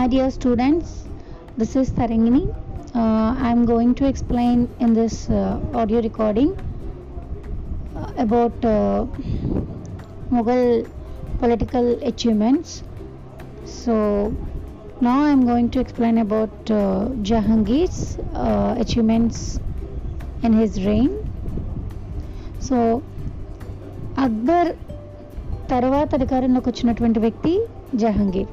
Hi, dear students. This is Tarangini. Uh, I'm going to explain in this uh, audio recording uh, about uh, Mughal political achievements. So now I'm going to explain about uh, Jahangir's uh, achievements in his reign. So Akbar తర్వాత అధికారంలోకి వచ్చినటువంటి వ్యక్తి జహంగీర్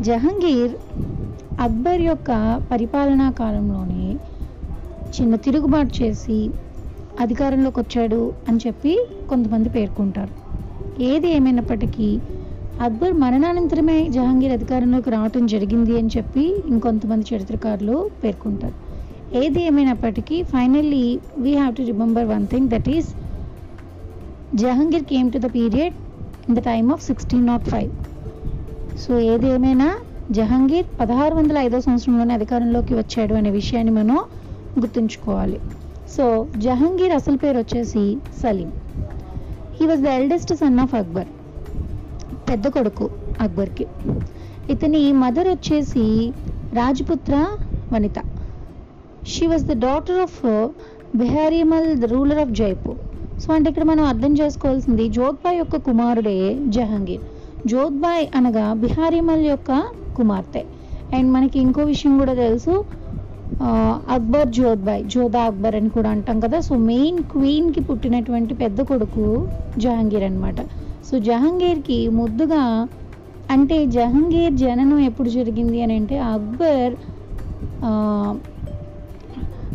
జహంగీర్ అక్బర్ యొక్క పరిపాలనా కాలంలోనే చిన్న తిరుగుబాటు చేసి అధికారంలోకి వచ్చాడు అని చెప్పి కొంతమంది పేర్కొంటారు. ఏది ఏమైనప్పటికీ అక్బర్ మరణానంతరమే జహాంగీర్ అధికారంలోకి రావటం జరిగింది అని చెప్పి ఇంకొంతమంది చరిత్రకారులు పేర్కొంటారు. ఏది ఏమైనప్పటికీ finally we have to remember one thing that is Jahangir came to the period in the time of sixteen naught five so ఏది ఏమైనా జహంగీర్ పదహారు వందల ఐదో సంవత్సరంలోనే అధికారంలోకి వచ్చాడు అనే విషయాన్ని మనం గుర్తుంచుకోవాలి. సో జహంగీర్ అసలు పేరు వచ్చేసి Salim. He was the eldest son of Akbar పెద్ద కొడుకు అక్బర్కి. ఇతని మదర్ వచ్చేసి రాజపుత్ర వనిత. She was the daughter of Biharimal the ruler of Jaipur so అంటే ఇక్కడ మనం అర్థం చేసుకోవాల్సింది జోధ్బాయ్ యొక్క కుమారుడే జహాంగీర్. జోధ్బాయ్ అనగా బిహారీమల్ యొక్క కుమార్తె. అండ్ మనకి ఇంకో విషయం కూడా తెలుసు అక్బర్ జోధ్బాయ్ జోధా అక్బర్ అని కూడా అంటాం కదా. సో మెయిన్ క్వీన్కి పుట్టినటువంటి పెద్ద కొడుకు జహాంగీర్ అనమాట సో జహాంగీర్కి ముద్దుగా అంటే జహాంగీర్ జననం ఎప్పుడు జరిగింది అని అంటే అక్బర్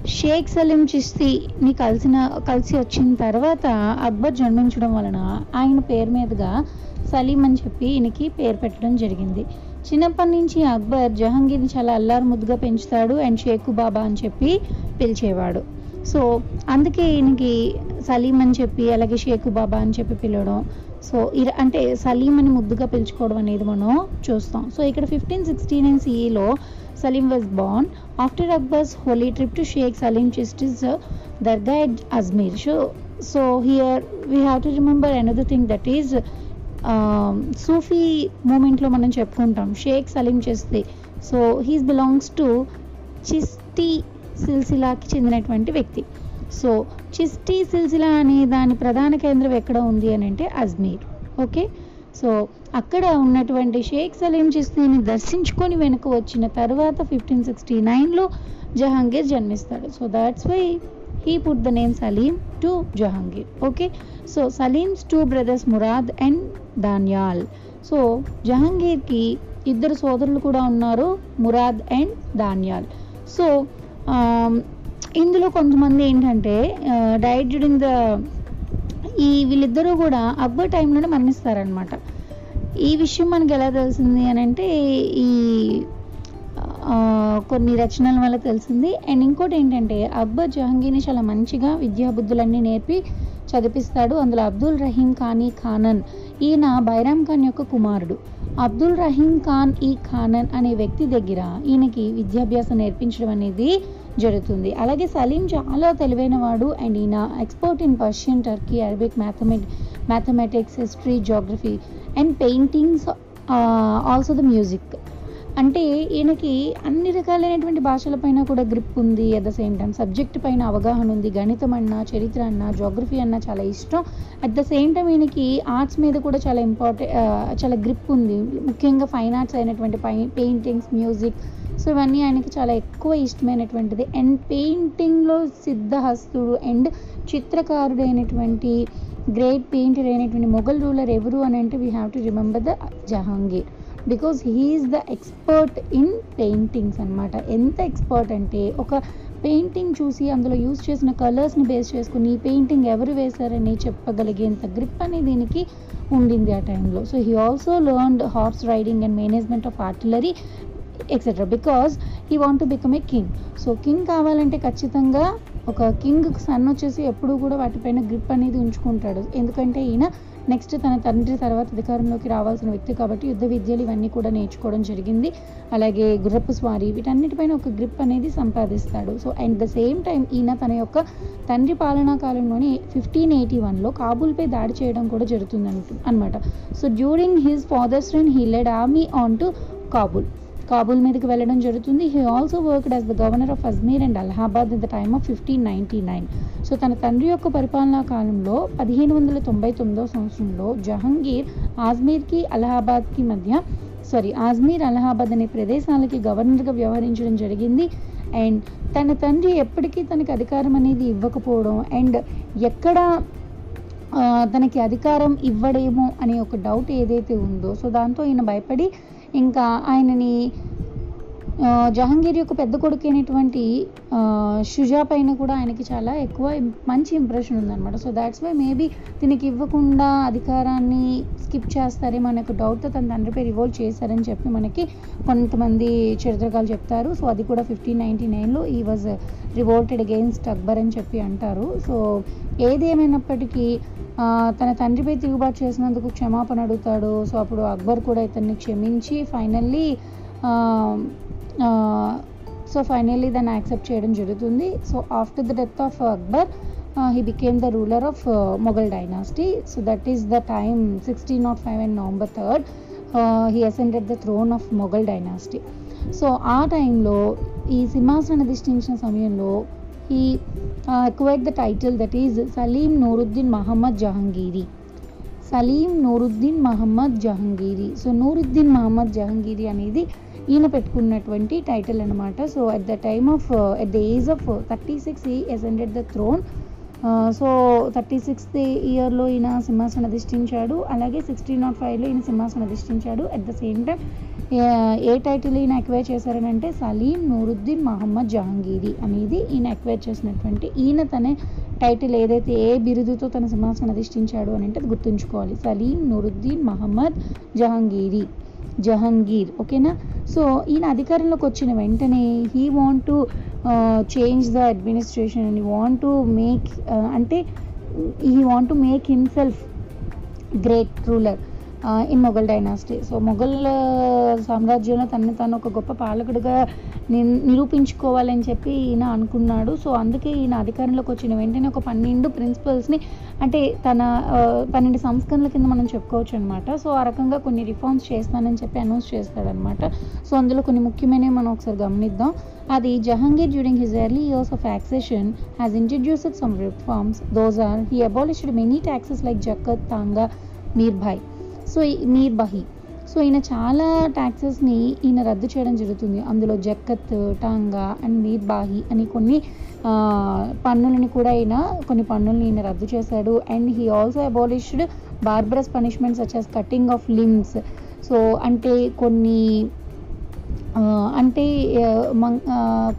షేక్ సలీం చిస్తీని కలిసిన కలిసి వచ్చిన తర్వాత అక్బర్ జన్మించడం వలన ఆయన పేరు మీదుగా సలీం అని చెప్పి ఈయనకి పేరు పెట్టడం జరిగింది. చిన్నప్పటి నుంచి అక్బర్ జహాంగీర్ని చాలా అల్లారు ముద్దుగా పెంచుతాడు అండ్ షేకు బాబా అని చెప్పి పిలిచేవాడు. సో అందుకే ఈయనకి సలీం అని చెప్పి అలాగే షేకు బాబా అని చెప్పి పిలవడం. సో అంటే సలీం అని ముద్దుగా పిలుచుకోవడం అనేది మనం చూస్తాం. సో ఇక్కడ fifteen sixty nine సిఈలో Salim was born. After Akbar's holy trip to Sheikh Salim Chisti's dargah Ajmer so so here we have to remember another thing that is Um, Sufi మూమెంట్లో మనం చెప్పుకుంటాం. షేక్ సలీం చేస్తే. So he's belongs to Chishti సిల్సిలాకి చెందినటువంటి వ్యక్తి. So Chishti silsila అనే దాని ప్రధాన కేంద్రం ఎక్కడ ఉంది అని అంటే అజ్మీర్. ఓకే సో అక్కడ ఉన్నటువంటి షేక్ సలీం చిస్తీని దర్శించుకొని వెనుక వచ్చిన తర్వాత ఫిఫ్టీన్ సిక్స్టీ నైన్లో Jahangir జన్మిస్తాడు. So that's why he put the name Salim to Jahangir okay so Salim's two brothers Murad and Daniyal so జహాంగీర్కి ఇద్దరు సోదరులు కూడా ఉన్నారు మురాద్ అండ్ దాన్యాల్ సో ఇందులో కొంతమంది ఏంటంటే డైట్ డ్యూరింగ్ ద ఈ వీళ్ళిద్దరూ కూడా అక్బర్ టైంలోనే మరణిస్తారనమాట ఈ విషయం మనకి ఎలా తెలిసింది అని అంటే ఈ కొన్ని రచనల వల్ల తెలిసింది. అండ్ ఇంకోటి ఏంటంటే అక్బర్ జహాంగీర్ని చాలా మంచిగా విద్యాబుద్ధులన్నీ నేర్పి చదివిస్తాడు. అందులో అబ్దుల్ రహీం ఖానీ ఖానన్. ఈయన బైరామ్ ఖాన్ యొక్క కుమారుడు. అబ్దుల్ రహీం ఖాన్ ఈ ఖానన్ అనే వ్యక్తి దగ్గర ఈయనకి విద్యాభ్యాసం నేర్పించడం అనేది జరుగుతుంది. అలాగే సలీం చాలా తెలివైన వాడు అండ్ ఈయన expert in Persian Turkey Arabic మ్యాథమెట్ mathematics history geography and paintings also the music అంటే ఈయనకి అన్ని రకాలైనటువంటి భాషలపైన కూడా గ్రిప్ ఉంది at the same time subject పైన అవగాహన ఉంది. గణితం అన్నా చరిత్ర అన్నా జోగ్రఫీ అన్నా చాలా ఇష్టం. అట్ ద సేమ్ టైం ఈయనకి ఆర్ట్స్ మీద కూడా చాలా ఇంపార్టెంట్ చాలా గ్రిప్ ఉంది. ముఖ్యంగా ఫైన్ ఆర్ట్స్ అయినటువంటి పై పెయింటింగ్స్ మ్యూజిక్ సో ఇవన్నీ ఆయనకి చాలా ఎక్కువ ఇష్టమైనటువంటిది. అండ్ పెయింటింగ్లో సిద్ధహస్తుడు అండ్ చిత్రకారుడైనటువంటి గ్రేట్ పెయింటర్ అయినటువంటి మొఘల్ రూలర్ ఎవరు అని అంటే we have to remember the Jahangir because he is the expert in paintings అనమాట ఎంత ఎక్స్పర్ట్ అంటే ఒక పెయింటింగ్ చూసి అందులో యూస్ చేసిన కలర్స్ని బేస్ చేసుకుని ఈ పెయింటింగ్ ఎవరు వేశారని చెప్పగలిగేంత గ్రిప్ అనేది దీనికి ఉండింది ఆ టైంలో so he also learned horse riding and management of artillery etcetera because he want to become a king so king కావాలంటే ఖచ్చితంగా ఒక కింగ్ సన్ వచ్చేసి ఎప్పుడూ కూడా వాటిపైన గ్రిప్ అనేది ఉంచుకుంటాడు. ఎందుకంటే ఈయన నెక్స్ట్ తన తండ్రి తర్వాత అధికారంలోకి రావాల్సిన వ్యక్తి కాబట్టి యుద్ధ విద్యలు ఇవన్నీ కూడా నేర్చుకోవడం జరిగింది. అలాగే గుర్రపు స్వారీ వీటన్నిటిపైన ఒక గ్రిప్ అనేది సంపాదిస్తాడు. So and the same time ఈయన తన యొక్క తండ్రి పాలనా కాలంలోనే ఫిఫ్టీన్ ఎయిటీ వన్లో కాబూల్పై దాడి చేయడం కూడా జరుగుతుంది అనమాట so during his father's reign he led army on to Kabul Kabul మీదకి వెళ్ళడం జరుగుతుంది. He also worked as the governor of Ajmer and Allahabad in the time of fifteen ninety nine so తన తండ్రి యొక్క పరిపాలనా కాలంలో పదిహేను వందల తొంభై తొమ్మిదో సంవత్సరంలో జహంగీర్ ఆజ్మీర్కి అలహాబాద్కి మధ్య సారీ ఆజ్మీర్ అలహాబాద్ అనే ప్రదేశాలకి గవర్నర్గా వ్యవహరించడం జరిగింది. అండ్ తన తండ్రి ఎప్పటికీ తనకి అధికారం అనేది ఇవ్వకపోవడం అండ్ ఎక్కడ తనకి అధికారం ఇవ్వడేమో అనే ఒక డౌట్ ఏదైతే ఉందో సో దాంతో ఈయన భయపడి ఇంకా ఆయనని జహంగీర్ యొక్క పెద్ద కొడుకు అయినటువంటి షుజా పైన కూడా ఆయనకి చాలా ఎక్కువ మంచి ఇంప్రెషన్ ఉందన్నమాట. సో దాట్స్ వై మేబీ దీనికి ఇవ్వకుండా అధికారాన్ని స్కిప్ చేస్తారేమో అనే యొక్క డౌట్తో తన తండ్రి పేరు రివోల్ట్ చేశారని చెప్పి మనకి కొంతమంది చరిత్రకాలు చెప్తారు. సో అది కూడా ఫిఫ్టీన్ నైంటీ నైన్లో ఈ వాజ్ రివోల్టెడ్ అగెయిన్స్ట్ అక్బర్ అని చెప్పి అంటారు. సో ఏదేమైనప్పటికీ తన తండ్రిపై తిరుగుబాటు చేసినందుకు క్షమాపణ అడుగుతాడు. సో అప్పుడు అక్బర్ కూడా ఇతన్ని క్షమించి ఫైనల్లీ సో ఫైనల్లీ దాన్ని యాక్సెప్ట్ చేయడం జరుగుతుంది. So after the death of Akbar he became the ruler of Mughal dynasty so that is the time sixteen naught five and November third he ascended the throne of Mughal dynasty so ఆ టైంలో ఈ సింహాసన అధిష్ఠించిన సమయంలో he acquired the title that is Salim Nuruddin Muhammad Jahangiri Salim Nuruddin Muhammad Jahangiri so Nuruddin Muhammad Jahangiri అనేది ఈయన పెట్టుకున్నటువంటి title అనమాట so at the time of at the age of thirty six he ascended the throne so thirty sixth ఇయర్లో ఈయన సింహాసనం అధిష్ఠించాడు. అలాగే sixteen not ఫైవ్లో ఈయన సింహాసనం అధిష్ఠించాడు. At the same time a title ఈయన ఎక్వైర్ చేశారనంటే సలీం నూరుద్దీన్ మహమ్మద్ జహాంగీరి అనేది ఈయన ఎక్వైర్ చేసినటువంటి ఈయన తనే టైటిల్ ఏదైతే ఏ బిరుదుతో తన సింహాసనం అధిష్ఠించాడు అని అంటే అది గుర్తుంచుకోవాలి. సలీం నూరుద్దీన్ మహమ్మద్ జహాంగీరి. జహంగీర్ ఓకేనా? సో ఈయన అధికారంలోకి వచ్చిన వెంటనే he want to change the administration and want to make అంటే he want to make himself great ruler in Mughal dynasty so Mughal సామ్రాజ్యంలో తనని తను ఒక గొప్ప పాలకుడిగా ని- నిరూపించుకోవాలని చెప్పి ఈయన అనుకున్నాడు. సో అందుకే ఈయన అధికారంలోకి వచ్చిన వెంటనే ఒక పన్నెండు ప్రిన్సిపల్స్ని అంటే తన పన్నెండు సంస్కరణల కింద మనం చెప్పుకోవచ్చు అనమాట సో ఆ రకంగా కొన్ని రిఫార్మ్స్ చేస్తానని చెప్పి అనౌన్స్ చేస్తాడనమాట సో అందులో కొన్ని ముఖ్యమైనవి మనం ఒకసారి గమనిద్దాం. అది Jahangir during his early years of accession has introduced some reforms those are he abolished many taxes like zakat tamgha mirbahri so ఈ మీర్బహి సో ఈయన చాలా ట్యాక్సెస్ని ఈయన రద్దు చేయడం జరుగుతుంది. అందులో జక్కత్ టాంగా అండ్ మీర్బాహి అని కొన్ని పన్నులను కూడా ఈయన కొన్ని పన్నులను ఈయన రద్దు చేశాడు. And he also abolished barbarous punishments such cutting of limbs so అంటే కొన్ని అంటే మం-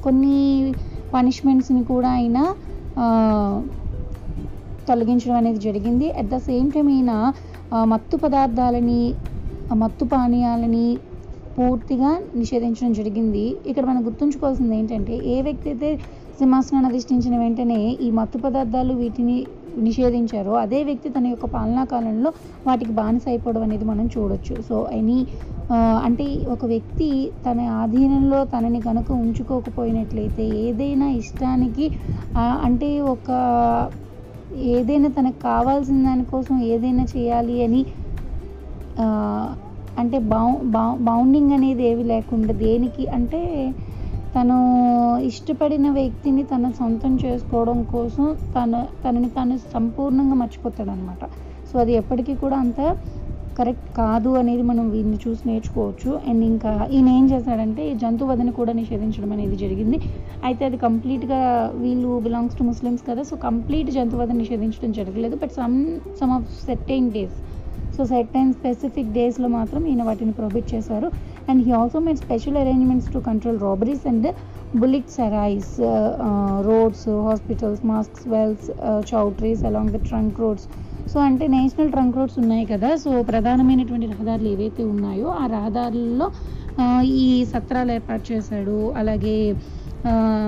కొన్ని పనిష్మెంట్స్ని కూడా ఆయన తొలగించడం అనేది జరిగింది. అట్ ద సేమ్ టైం ఈయన మత్తు పదార్థాలని మత్తు పానీయాలని పూర్తిగా నిషేధించడం జరిగింది. ఇక్కడ మనం గుర్తుంచుకోవాల్సింది ఏంటంటే ఏ వ్యక్తి అయితే సింహాసనాన్ని అధిష్ఠించిన వెంటనే ఈ మత్తు పదార్థాలు వీటిని నిషేధించారో అదే వ్యక్తి తన యొక్క పాలనా కాలంలో వాటికి బానిస అయిపోవడం అనేది మనం చూడొచ్చు. సో ఎనీ అంటే ఒక వ్యక్తి తన ఆధీనంలో తనని కనుక ఉంచుకోకపోయినట్లయితే ఏదైనా ఇష్టానికి అంటే ఒక ఏదైనా తనకు కావాల్సిన దానికోసం ఏదైనా చేయాలి అని అంటే బౌ బౌ బౌండింగ్ అనేది ఏవి లేకుండా దేనికి అంటే తను ఇష్టపడిన వ్యక్తిని తన సొంతం చేసుకోవడం కోసం తన తనని తను సంపూర్ణంగా మర్చిపోతాడు అనమాట సో అది ఎప్పటికీ కూడా అంత కరెక్ట్ కాదు అనేది మనం వీరిని చూసి నేర్చుకోవచ్చు. అండ్ ఇంకా ఈయన ఏం చేశాడంటే ఈ జంతువధని కూడా నిషేధించడం అనేది జరిగింది. అయితే అది కంప్లీట్గా వీళ్ళు బిలాంగ్స్ టు ముస్లిమ్స్ కదా సో కంప్లీట్ జంతువధని నిషేధించడం జరగలేదు. But some some of certain days so certain specific డేస్లో మాత్రం ఈయన వాటిని ప్రొహిబిట్ చేశారు. And he also made special arrangements to control robberies and built sarais roads hospitals mosques wells choultries along the trunk roads so అంటే national trunk roads ఉన్నాయి కదా so ప్రధానమైనటువంటి రహదారులు ఏవైతే ఉన్నాయో ఆ రహదారుల్లో ఈ సత్రాలు ఏర్పాటు చేశాడు అలాగే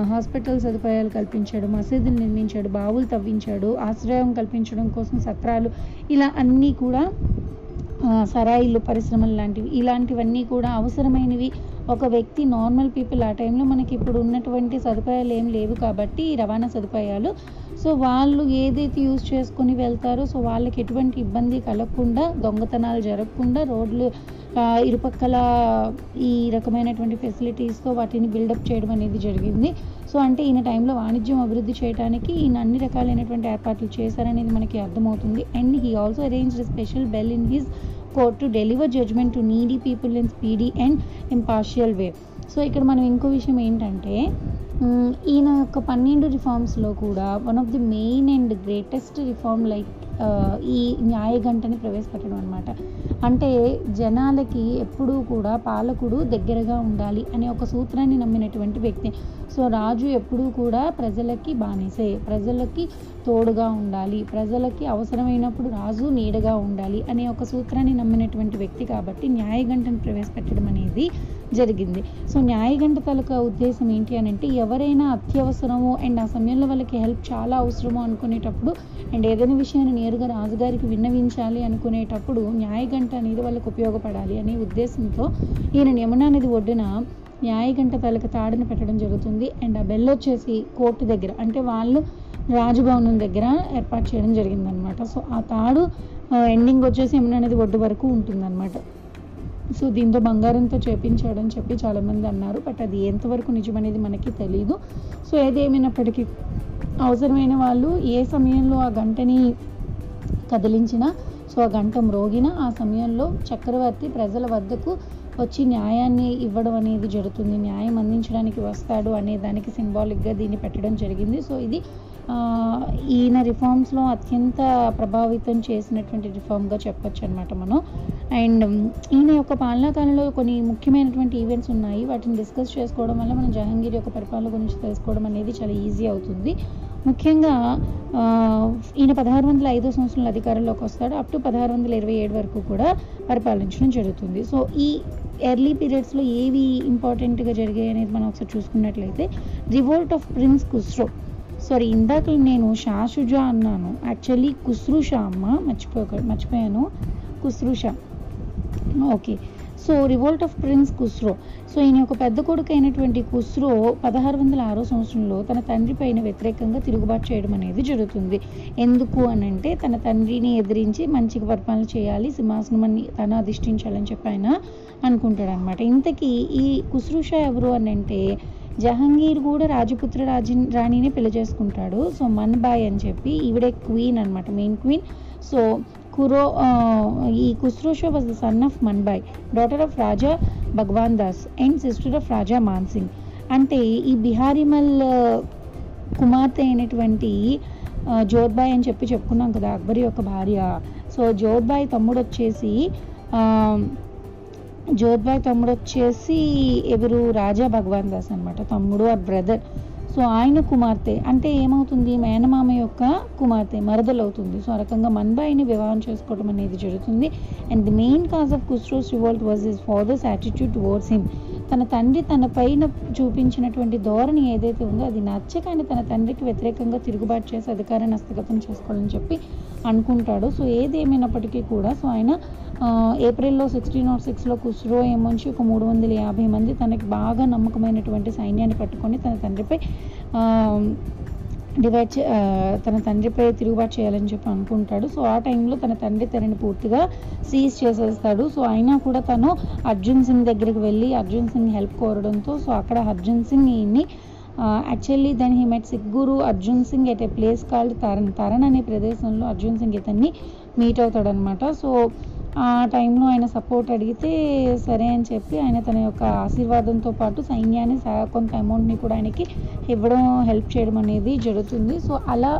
హాస్పిటల్ సదుపాయాలు కల్పించాడు మసీదులు నిర్మించాడు బావులు తవ్వించాడు ఆశ్రయం కల్పించడం కోసం సత్రాలు ఇలా అన్నీ కూడా సరాయిలు పరిశ్రమలు లాంటివి ఇలాంటివన్నీ కూడా అవసరమైనవి ఒక వ్యక్తి నార్మల్ పీపుల్ ఆ టైంలో మనకి ఇప్పుడు ఉన్నటువంటి సదుపాయాలు ఏం లేవు కాబట్టి ఈ రవాణా సదుపాయాలు. సో వాళ్ళు ఏదైతే యూజ్ చేసుకొని వెళ్తారో సో వాళ్ళకి ఎటువంటి ఇబ్బంది కలగకుండా దొంగతనాలు జరగకుండా రోడ్లు ఇరుపక్కల ఈ రకమైనటువంటి ఫెసిలిటీస్తో వాటిని బిల్డప్ చేయడం అనేది జరిగింది. సో అంటే ఈయన టైంలో వాణిజ్యం అభివృద్ధి చేయడానికి ఈయన అన్ని రకాలైనటువంటి ఏర్పాట్లు చేశారనేది మనకి అర్థమవుతుంది. And he also arrange special bell in his court to deliver judgement to needy people in speedy and impartial way. So ఇక్కడ మనం ఇంకో విషయం ఏంటంటే ఈయన యొక్క పన్నెండు రిఫార్మ్స్లో కూడా one of the main and greatest reform like ఈ న్యాయగంటని ప్రవేశపెట్టడం అనమాట అంటే జనాలకి ఎప్పుడూ కూడా పాలకుడు దగ్గరగా ఉండాలి అనే ఒక సూత్రాన్ని నమ్మినటువంటి వ్యక్తి. సో రాజు ఎప్పుడూ కూడా ప్రజలకి బానిసే. ప్రజలకి తోడుగా ఉండాలి. ప్రజలకి అవసరమైనప్పుడు రాజు నీడగా ఉండాలి అనే ఒక సూత్రాన్ని నమ్మినటువంటి వ్యక్తి కాబట్టి న్యాయగంటను ప్రవేశపెట్టడం అనేది జరిగింది. సో న్యాయగంట తాలూకా ఉద్దేశం ఏంటి అని అంటే ఎవరైనా అత్యవసరము అండ్ ఆ సమయంలో వాళ్ళకి హెల్ప్ చాలా అవసరము అనుకునేటప్పుడు అండ్ ఏదైనా విషయాన్ని నేరుగా రాజుగారికి విన్నవించాలి అనుకునేటప్పుడు న్యాయగంట అనేది వాళ్ళకు ఉపయోగపడాలి అనే ఉద్దేశంతో ఈయన యమునా నది ఒడ్డున న్యాయగంట తలకు తాడును పెట్టడం జరుగుతుంది. అండ్ ఆ బెల్ వచ్చేసి కోర్టు దగ్గర అంటే వాళ్ళు రాజభవనం దగ్గర ఏర్పాటు చేయడం జరిగిందనమాట. సో ఆ తాడు ఎండింగ్ వచ్చేసి యమునా నది ఒడ్డు వరకు ఉంటుందన్నమాట సో దీంతో బంగారంతో చేపించాడని చెప్పి చాలామంది అన్నారు. బట్ అది ఎంతవరకు నిజమనేది మనకి తెలియదు సో ఏదేమైనప్పటికీ అవసరమైన వాళ్ళు ఏ సమయంలో ఆ గంటని కదిలించిన సో ఆ గంట మ్రోగిన ఆ సమయంలో చక్రవర్తి ప్రజల వద్దకు వచ్చి న్యాయాన్ని ఇవ్వడం అనేది జరుగుతుంది. న్యాయం అందించడానికి వస్తాడు అనే దానికి సింబాలిక్గా దీన్ని పెట్టడం జరిగింది. సో ఇది ఈయన రిఫార్మ్స్లో అత్యంత ప్రభావితం చేసినటువంటి రిఫార్మ్గా చెప్పొచ్చు అనమాట మనం. అండ్ ఈయన యొక్క పాలనా కాలంలో కొన్ని ముఖ్యమైనటువంటి ఈవెంట్స్ ఉన్నాయి. వాటిని డిస్కస్ చేసుకోవడం వల్ల మనం జహాంగీర్ యొక్క పరిపాలన గురించి తెలుసుకోవడం అనేది చాలా ఈజీ అవుతుంది. ముఖ్యంగా ఈయన పదహారు వందల ఐదో సంవత్సరంలో అధికారంలోకి వస్తాడు. అప్ టు పదహారు వందల ఇరవై ఏడు వరకు కూడా పరిపాలించడం జరుగుతుంది. సో ఈ ఎర్లీ పీరియడ్స్లో ఏవి ఇంపార్టెంట్గా జరిగాయి అనేది మనం ఒకసారి చూసుకున్నట్లయితే revolt of prince Khusrau sorry ఇందాక నేను షా షుజా అన్నాను. యాక్చువల్లీ కుస్రుషా అమ్మ మర్చిపోక మర్చిపోయాను. Khusrushah okay. So revolt of prince Khusrau so ఈయన యొక్క పెద్ద కొడుకు అయినటువంటి కుస్రో పదహారు వందల ఆరో సంవత్సరంలో తన తండ్రి పైన వ్యతిరేకంగా తిరుగుబాటు చేయడం అనేది జరుగుతుంది. ఎందుకు అని అంటే తన తండ్రిని ఎదిరించి మంచిగా పరిపాలన చేయాలి సింహాసనాన్ని తను అధిష్ఠించాలని చెప్పి ఆయన అనుకుంటాడు అనమాట ఇంతకీ ఈ కుస్రుష షా ఎవరు అని అంటే జహంగీర్ కూడా రాజపుత్ర రాజు రాణిని పెళ్ళి చేసుకుంటాడు. సో మన్బాయ్ అని చెప్పి ఈవిడే క్వీన్ అనమాట మెయిన్ క్వీన్ సో కురో ఈ Khusrushah was the son of Manbai daughter of Raja Bhagwan Das and sister of Raja Mansingh అంటే ఈ బిహారీమల్ కుమార్తె అయినటువంటి ఆ, జోధ్బాయ్ అని చెప్పి చెప్పుకున్నాం కదా అక్బర్ యొక్క భార్య. సో జోధ్బాయ్ తమ్ముడు వచ్చేసి ఆ, తమ్ముడు వచ్చేసి ఎవరు? రాజా భగవాన్ దాస్ అనమాట తమ్ముడు ఆ బ్రదర్. సో ఆయన కుమార్తె. అంటే ఏమవుతుంది? మేనమామ యొక్క కుమార్తె మరదలు అవుతుంది సో ఆ రకంగా మన్బాయిని వివాహం చేసుకోవడం అనేది జరుగుతుంది. And the main cause of Khusrau's revolt was his father's attitude towards him తన తండ్రి తన పైన చూపించినటువంటి ధోరణి ఏదైతే ఉందో అది నచ్చక తన తండ్రికి వ్యతిరేకంగా తిరుగుబాటు చేసి అధికారాన్ని హస్తగతం చేసుకోవాలని చెప్పి అనుకుంటాడు. సో ఏదేమైనప్పటికీ కూడా సో ఆయన ఏప్రిల్లో సిక్స్టీన్ నాట్ సిక్స్లో కుస్రో ఏమొంచి ఒక మూడు వందల యాభై మంది తనకి బాగా నమ్మకమైనటువంటి సైన్యాన్ని పట్టుకొని తన తండ్రిపై డివైడ్ చే- తన తండ్రిపై తిరుగుబాటు చేయాలని చెప్పి అనుకుంటాడు. సో ఆ టైంలో తన తండ్రి తనని పూర్తిగా సీజ్ చేసేస్తాడు. సో అయినా కూడా తను అర్జున్ సింగ్ దగ్గరికి వెళ్ళి అర్జున్ సింగ్ హెల్ప్ కోరడంతో సో అక్కడ అర్జున్ సింగ్ ఈయన్ని actually then he met Sikh guru Arjun Singh at a place called Taran Taran అనే ప్రదేశంలో అర్జున్ సింగ్ ఇతన్ని మీట్ అవుతాడనమాట సో ఆ టైంలో ఆయన సపోర్ట్ అడిగితే సరే అని చెప్పి ఆయన తన యొక్క ఆశీర్వాదంతో పాటు సైన్యాన్ని కొంత అమౌంట్ని కూడా ఆయనకి ఇవ్వడం హెల్ప్ చేయడం అనేది జరుగుతుంది. సో అలా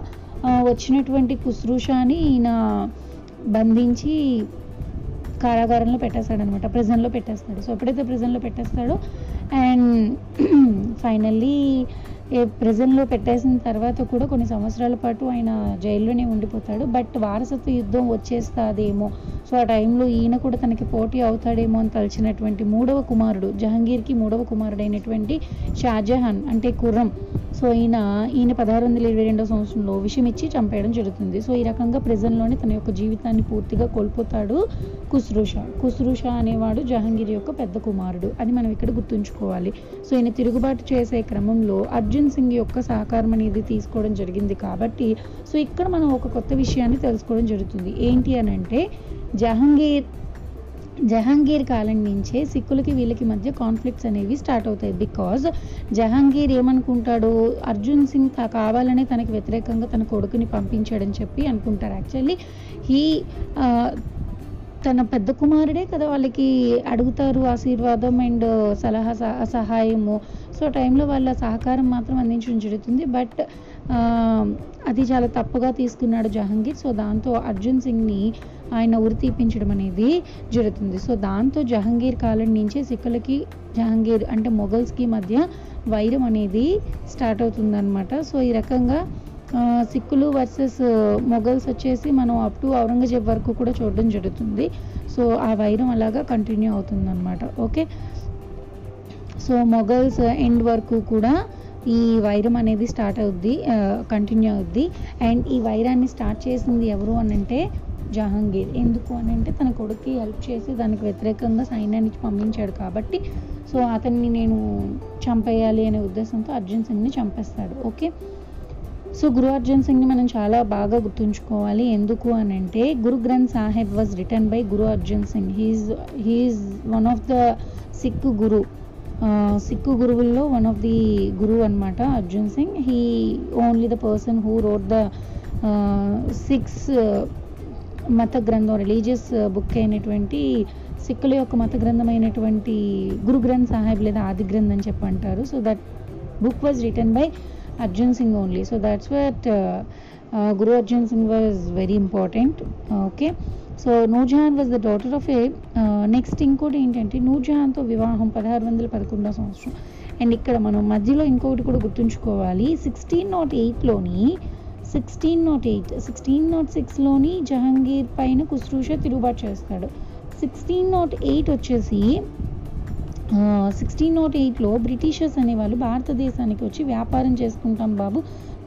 వచ్చినటువంటి కుశ్రూషాని ఈయన బంధించి కారాగారంలో పెట్టేస్తాడు అనమాట ప్రిజన్లో పెట్టేస్తాడు. సో ఎప్పుడైతే ప్రిజన్లో పెట్టేస్తాడో అండ్ ఫైనల్లీ ప్రజల్లో పెట్టేసిన తర్వాత కూడా కొన్ని సంవత్సరాల పాటు ఆయన జైల్లోనే ఉండిపోతాడు. బట్ వారసత్వ యుద్ధం వచ్చేస్తాదేమో. సో ఆ టైంలో ఈయన కూడా తనకి పోటీ అవుతాడేమో అని తలిచినటువంటి మూడవ కుమారుడు జహంగీర్కి మూడవ కుమారుడు అయినటువంటి షాజహాన్ అంటే కుర్రం సో ఈయన ఈయన పదహారు వందల ఇరవై రెండో సంవత్సరంలో విషయం ఇచ్చి చంపేయడం జరుగుతుంది. సో ఈ రకంగా ప్రజల్లోనే తన యొక్క జీవితాన్ని పూర్తిగా కోల్పోతాడు కుస్రూష కుస్రూష అనేవాడు జహాంగీర్ యొక్క పెద్ద కుమారుడు అని మనం ఇక్కడ గుర్తుంచుకోవాలి. సో ఈయన తిరుగుబాటు చేసే క్రమంలో అర్జున్ సింగ్ యొక్క సహకారం అనేది తీసుకోవడం జరిగింది కాబట్టి సో ఇక్కడ మనం ఒక కొత్త విషయాన్ని తెలుసుకోవడం జరుగుతుంది. ఏంటి అని అంటే జహాంగీర్ జహాంగీర్ కాలం నుంచే సిక్కులకి వీళ్ళకి మధ్య కాన్ఫ్లిక్ట్స్ అనేవి స్టార్ట్ అవుతాయి. బికాజ్ జహాంగీర్ ఏమనుకుంటాడు అర్జున్ సింగ్ కావాలనే తనకి వ్యతిరేకంగా తన కొడుకుని పంపించాడని చెప్పి అనుకుంటారు. యాక్చువల్లీ హీ తన పెద్ద కుమారుడే కదా వాళ్ళకి అడుగుతారు ఆశీర్వాదం అండ్ సలహా సహ- సహాయము. సో టైంలో వాళ్ళ సహకారం మాత్రం అందించడం జరుగుతుంది. బట్ అది చాలా తప్పుగా తీసుకున్నాడు జహాంగీర్. సో దాంతో అర్జున్ సింగ్ని ఆయన ఉరి తీపించడం అనేది జరుగుతుంది. సో దాంతో జహంగీర్ కాలం నుంచే సిక్కులకి జహంగీర్ అంటే మొఘల్స్కి మధ్య వైరం అనేది స్టార్ట్ అవుతుందన్నమాట. సో ఈ రకంగా సిక్కులు వర్సెస్ మొఘల్స్ వచ్చేసి మనం అప్ టు ఔరంగజేబ్ వరకు కూడా చూడడం జరుగుతుంది. సో ఆ వైరం అలాగా కంటిన్యూ అవుతుందన్నమాట. ఓకే? సో మొఘల్స్ ఎండ్ వరకు కూడా ఈ వైరం అనేది స్టార్ట్ అవుద్ది కంటిన్యూ అవుద్ది. అండ్ ఈ వైరాన్ని స్టార్ట్ చేసింది ఎవరు అని అంటే జహాంగీర్. ఎందుకు అని అంటే తన కొడుక్కి హెల్ప్ చేసి దానికి వ్యతిరేకంగా సైన్యానికి పంపించాడు కాబట్టి. సో అతన్ని నేను చంపేయాలి అనే ఉద్దేశంతో అర్జున్ సింగ్ని చంపేస్తాడు. ఓకే? సో గురు అర్జున్ సింగ్ని మనం చాలా బాగా గుర్తుంచుకోవాలి. ఎందుకు అని అంటే Guru Granth Sahib was written by Guru Arjun Singh. He is he is one of the Sikh guru Sikh గురువుల్లో వన్ ఆఫ్ ది గురు అనమాట Arjun Singh. He only the person who wrote the Sikhs మత గ్రంథం religious book అయినటువంటి సిక్కుల యొక్క మత గ్రంథమైనటువంటి గురు గ్రంథ్ సాహెబ్ లేదా ఆది గ్రంథ్ అని చెప్పి అంటారు so that book was written by Arjun Singh only so that's what Guru Arjun Singh was very important okay so Nur Jahan was the daughter of a next ఇంకోటి ఏంటంటే నూర్జహాన్తో వివాహం పదహారు వందల పదకొండో సంవత్సరం. అండ్ ఇక్కడ మనం మధ్యలో ఇంకోటి కూడా గుర్తుంచుకోవాలి. Sixteen not ఎయిట్లోని sixteen naught eight sixteen naught సిక్స్లోని Jahangir పైన కుస్రూషా తిరుగుబాటు చేస్తాడు. సిక్స్టీన్ నాట్ ఎయిట్ వచ్చేసి సిక్స్టీన్ నాట్ ఎయిట్లో బ్రిటిషర్స్ అనేవాళ్ళు భారతదేశానికి వచ్చి వ్యాపారం చేసుకుంటాం బాబు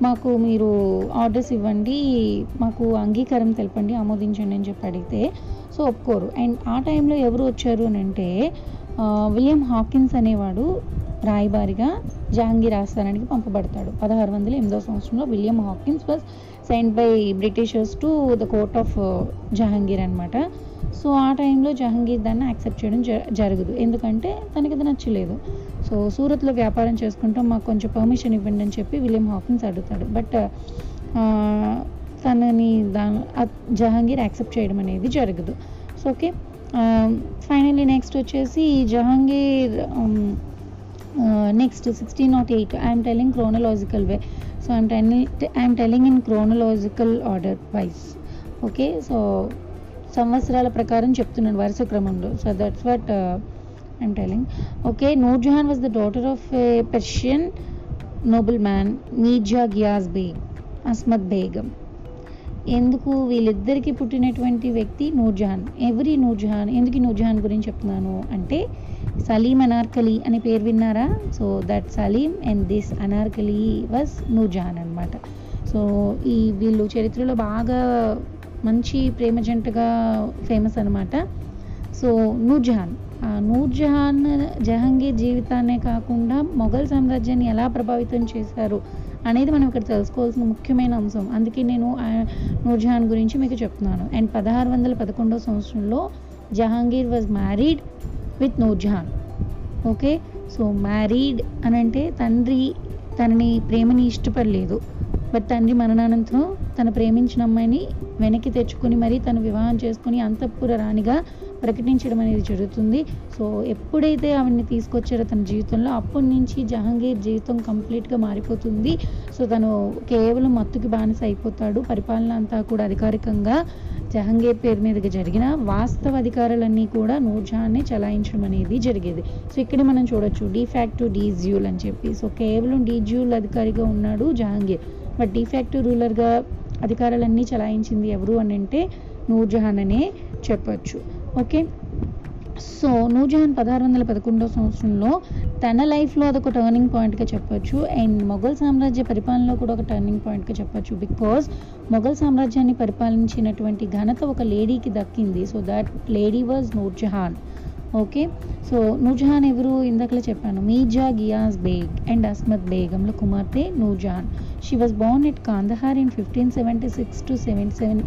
మాకు మీరు ఆర్డర్స్ ఇవ్వండి మాకు అంగీకారం తెలపండి ఆమోదించండి అని చెప్పి అడిగితే సో ఒప్పుకోరు అండ్ ఆ టైంలో ఎవరు వచ్చారు అని అంటే విలియం హాకిన్స్ అనేవాడు రాయబారిగా జహాంగీర్ ఆస్థానానికి పంపబడతాడు. పదహారు వందల ఎనిమిదో సంవత్సరంలో William Hawkins was send by Britishers to the court of Jahangir అనమాట సో ఆ టైంలో జహాంగీర్ దాన్ని యాక్సెప్ట్ చేయడం జ- జరగదు. ఎందుకంటే తనకి అది నచ్చలేదు. సో సూరత్లో వ్యాపారం చేసుకుంటాం మాకు కొంచెం పర్మిషన్ ఇవ్వండి అని చెప్పి విలియం హాకిన్స్ అడుగుతాడు. బట్ తనని దా జహాంగీర్ యాక్సెప్ట్ చేయడం అనేది జరగదు. So okay. ఫైనల్లీ నెక్స్ట్ వచ్చేసి Jahangir next sixteen naught eight I'm telling chronological way so I'm telling I'm telling in chronological order wise okay so సంవత్సరాల ప్రకారం చెప్తున్నాను వరుస క్రమంలో. So that's what I'm telling okay Nur Jahan was the daughter of a Persian noble man Mirza Ghiyas Beg Asmat Begum ఎందుకు వీళ్ళిద్దరికి పుట్టినటువంటి వ్యక్తి నూర్జహాన్? ఎవరి నూర్జహాన్? ఎందుకు నూర్జహాన్ గురించి చెప్తున్నాను అంటే సలీం అనార్కలి అనే పేరు విన్నారా? So that Salim and this Anarkali was Nur Jahan అనమాట సో ఈ వీళ్ళు చరిత్రలో బాగా మంచి ప్రేమ జంటగా ఫేమస్ అనమాట సో నూర్జహాన్ నూర్జహాన్ జహాంగీర్ జీవితాన్నే కాకుండా మొఘల్ సామ్రాజ్యాన్ని ఎలా ప్రభావితం చేశారు అనేది మనం ఇక్కడ తెలుసుకోవాల్సిన ముఖ్యమైన అంశం. అందుకే నేను నూర్జహాన్ గురించి మీకు చెప్తున్నాను. అండ్ పదహారు వందల పదకొండవ సంవత్సరంలో Jahangir was married with Nur Jahan okay? So married అని అంటే తండ్రి తనని ప్రేమని ఇష్టపడలేదు. బట్ తండ్రి మరణానంతరం తన ప్రేమించిన అమ్మాయిని వెనక్కి తెచ్చుకొని మరీ తను వివాహం చేసుకుని అంతఃపుర రాణిగా ప్రకటించడం అనేది జరుగుతుంది. సో ఎప్పుడైతే ఆవిడని తీసుకొచ్చారో తన జీవితంలో అప్పటి నుంచి జహాంగీర్ జీవితం కంప్లీట్గా మారిపోతుంది. సో తను కేవలం మత్తుకి బానిస అయిపోతాడు. పరిపాలన అంతా కూడా అధికారికంగా జహంగీర్ పేరు మీదగా జరిగిన వాస్తవ అధికారాలన్నీ కూడా నూర్జహాన్ని చలాయించడం అనేది జరిగేది. సో ఇక్కడ మనం చూడొచ్చు డిఫాక్టు డీజ్యూల్ అని చెప్పి. సో కేవలం డీజ్యూల్ అధికారిగా ఉన్నాడు జహంగీర్. బట్ డిఫాక్టు రూలర్గా అధికారాలన్నీ చలాయించింది ఎవరు అని అంటే నూర్జహాన్ అనే చెప్పచ్చు. ఓకే? సో నూజహాన్ పదహారు వందల పదకొండవ సంవత్సరంలో తన లైఫ్లో అదొక టర్నింగ్ పాయింట్గా చెప్పొచ్చు. అండ్ మొఘల్ సామ్రాజ్య పరిపాలనలో కూడా ఒక టర్నింగ్ పాయింట్గా చెప్పొచ్చు. బికాజ్ మొఘల్ సామ్రాజ్యాన్ని పరిపాలించినటువంటి ఘనత ఒక లేడీకి దక్కింది. So that lady was Nur Jahan okay so Nur Jahan ఎవరు? ఇందాకలే చెప్పాను. మీర్జా గియాస్ బేగ్ అండ్ అస్మద్ బేగంల కుమార్తె Nur Jahan she was born at Kandahar in fifteen seventy six to seventy seven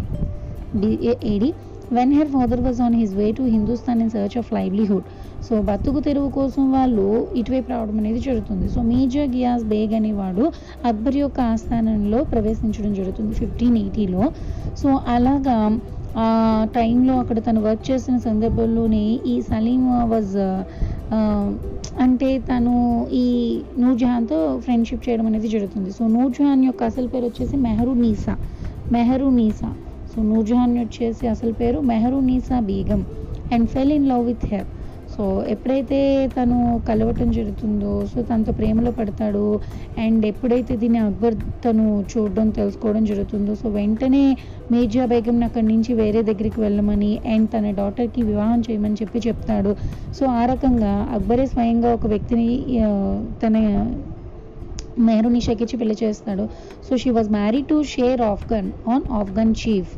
AD when her father was on his way to Hindustan in search of livelihood so బతుకు తెరువు కోసం వాళ్ళు ఇటువైపు రావడం అనేది జరుగుతుంది. సో మీర్జా గియాస్ బేగ్ అనేవాడు అక్బర్ యొక్క ఆస్థానంలో ప్రవేశించడం జరుగుతుంది ఫిఫ్టీన్ ఎయిటీలో సో అలాగా ఆ టైంలో అక్కడ తను వర్క్ చేసిన సందర్భంలోనే ఈ సలీం వాజ్ అంటే తను ఈ నూర్జహాన్తో ఫ్రెండ్షిప్ చేయడం అనేది జరుగుతుంది. సో నూర్జహాన్ యొక్క అసలు పేరు వచ్చేసి మెహరు నీసా మెహరు నీసా సో నూర్జహాన్ వచ్చేసి అసలు పేరు Mehru Nisa Begum and fell in love with her. So ఎప్పుడైతే తను కలవటం జరుగుతుందో సో తనతో ప్రేమలో పడతాడు అండ్ ఎప్పుడైతే దీన్ని అక్బర్ తను చూడడం తెలుసుకోవడం జరుగుతుందో సో వెంటనే మీర్జా బేగం అక్కడి నుంచి వేరే దగ్గరికి వెళ్ళమని అండ్ తన డాటర్కి వివాహం చేయమని చెప్పి చెప్తాడు. సో ఆ రకంగా అక్బరే స్వయంగా ఒక వ్యక్తిని తన మెహరు నిషాకి పెళ్ళి చేస్తాడు. So she was marry to Sher Afghan an Afghan chief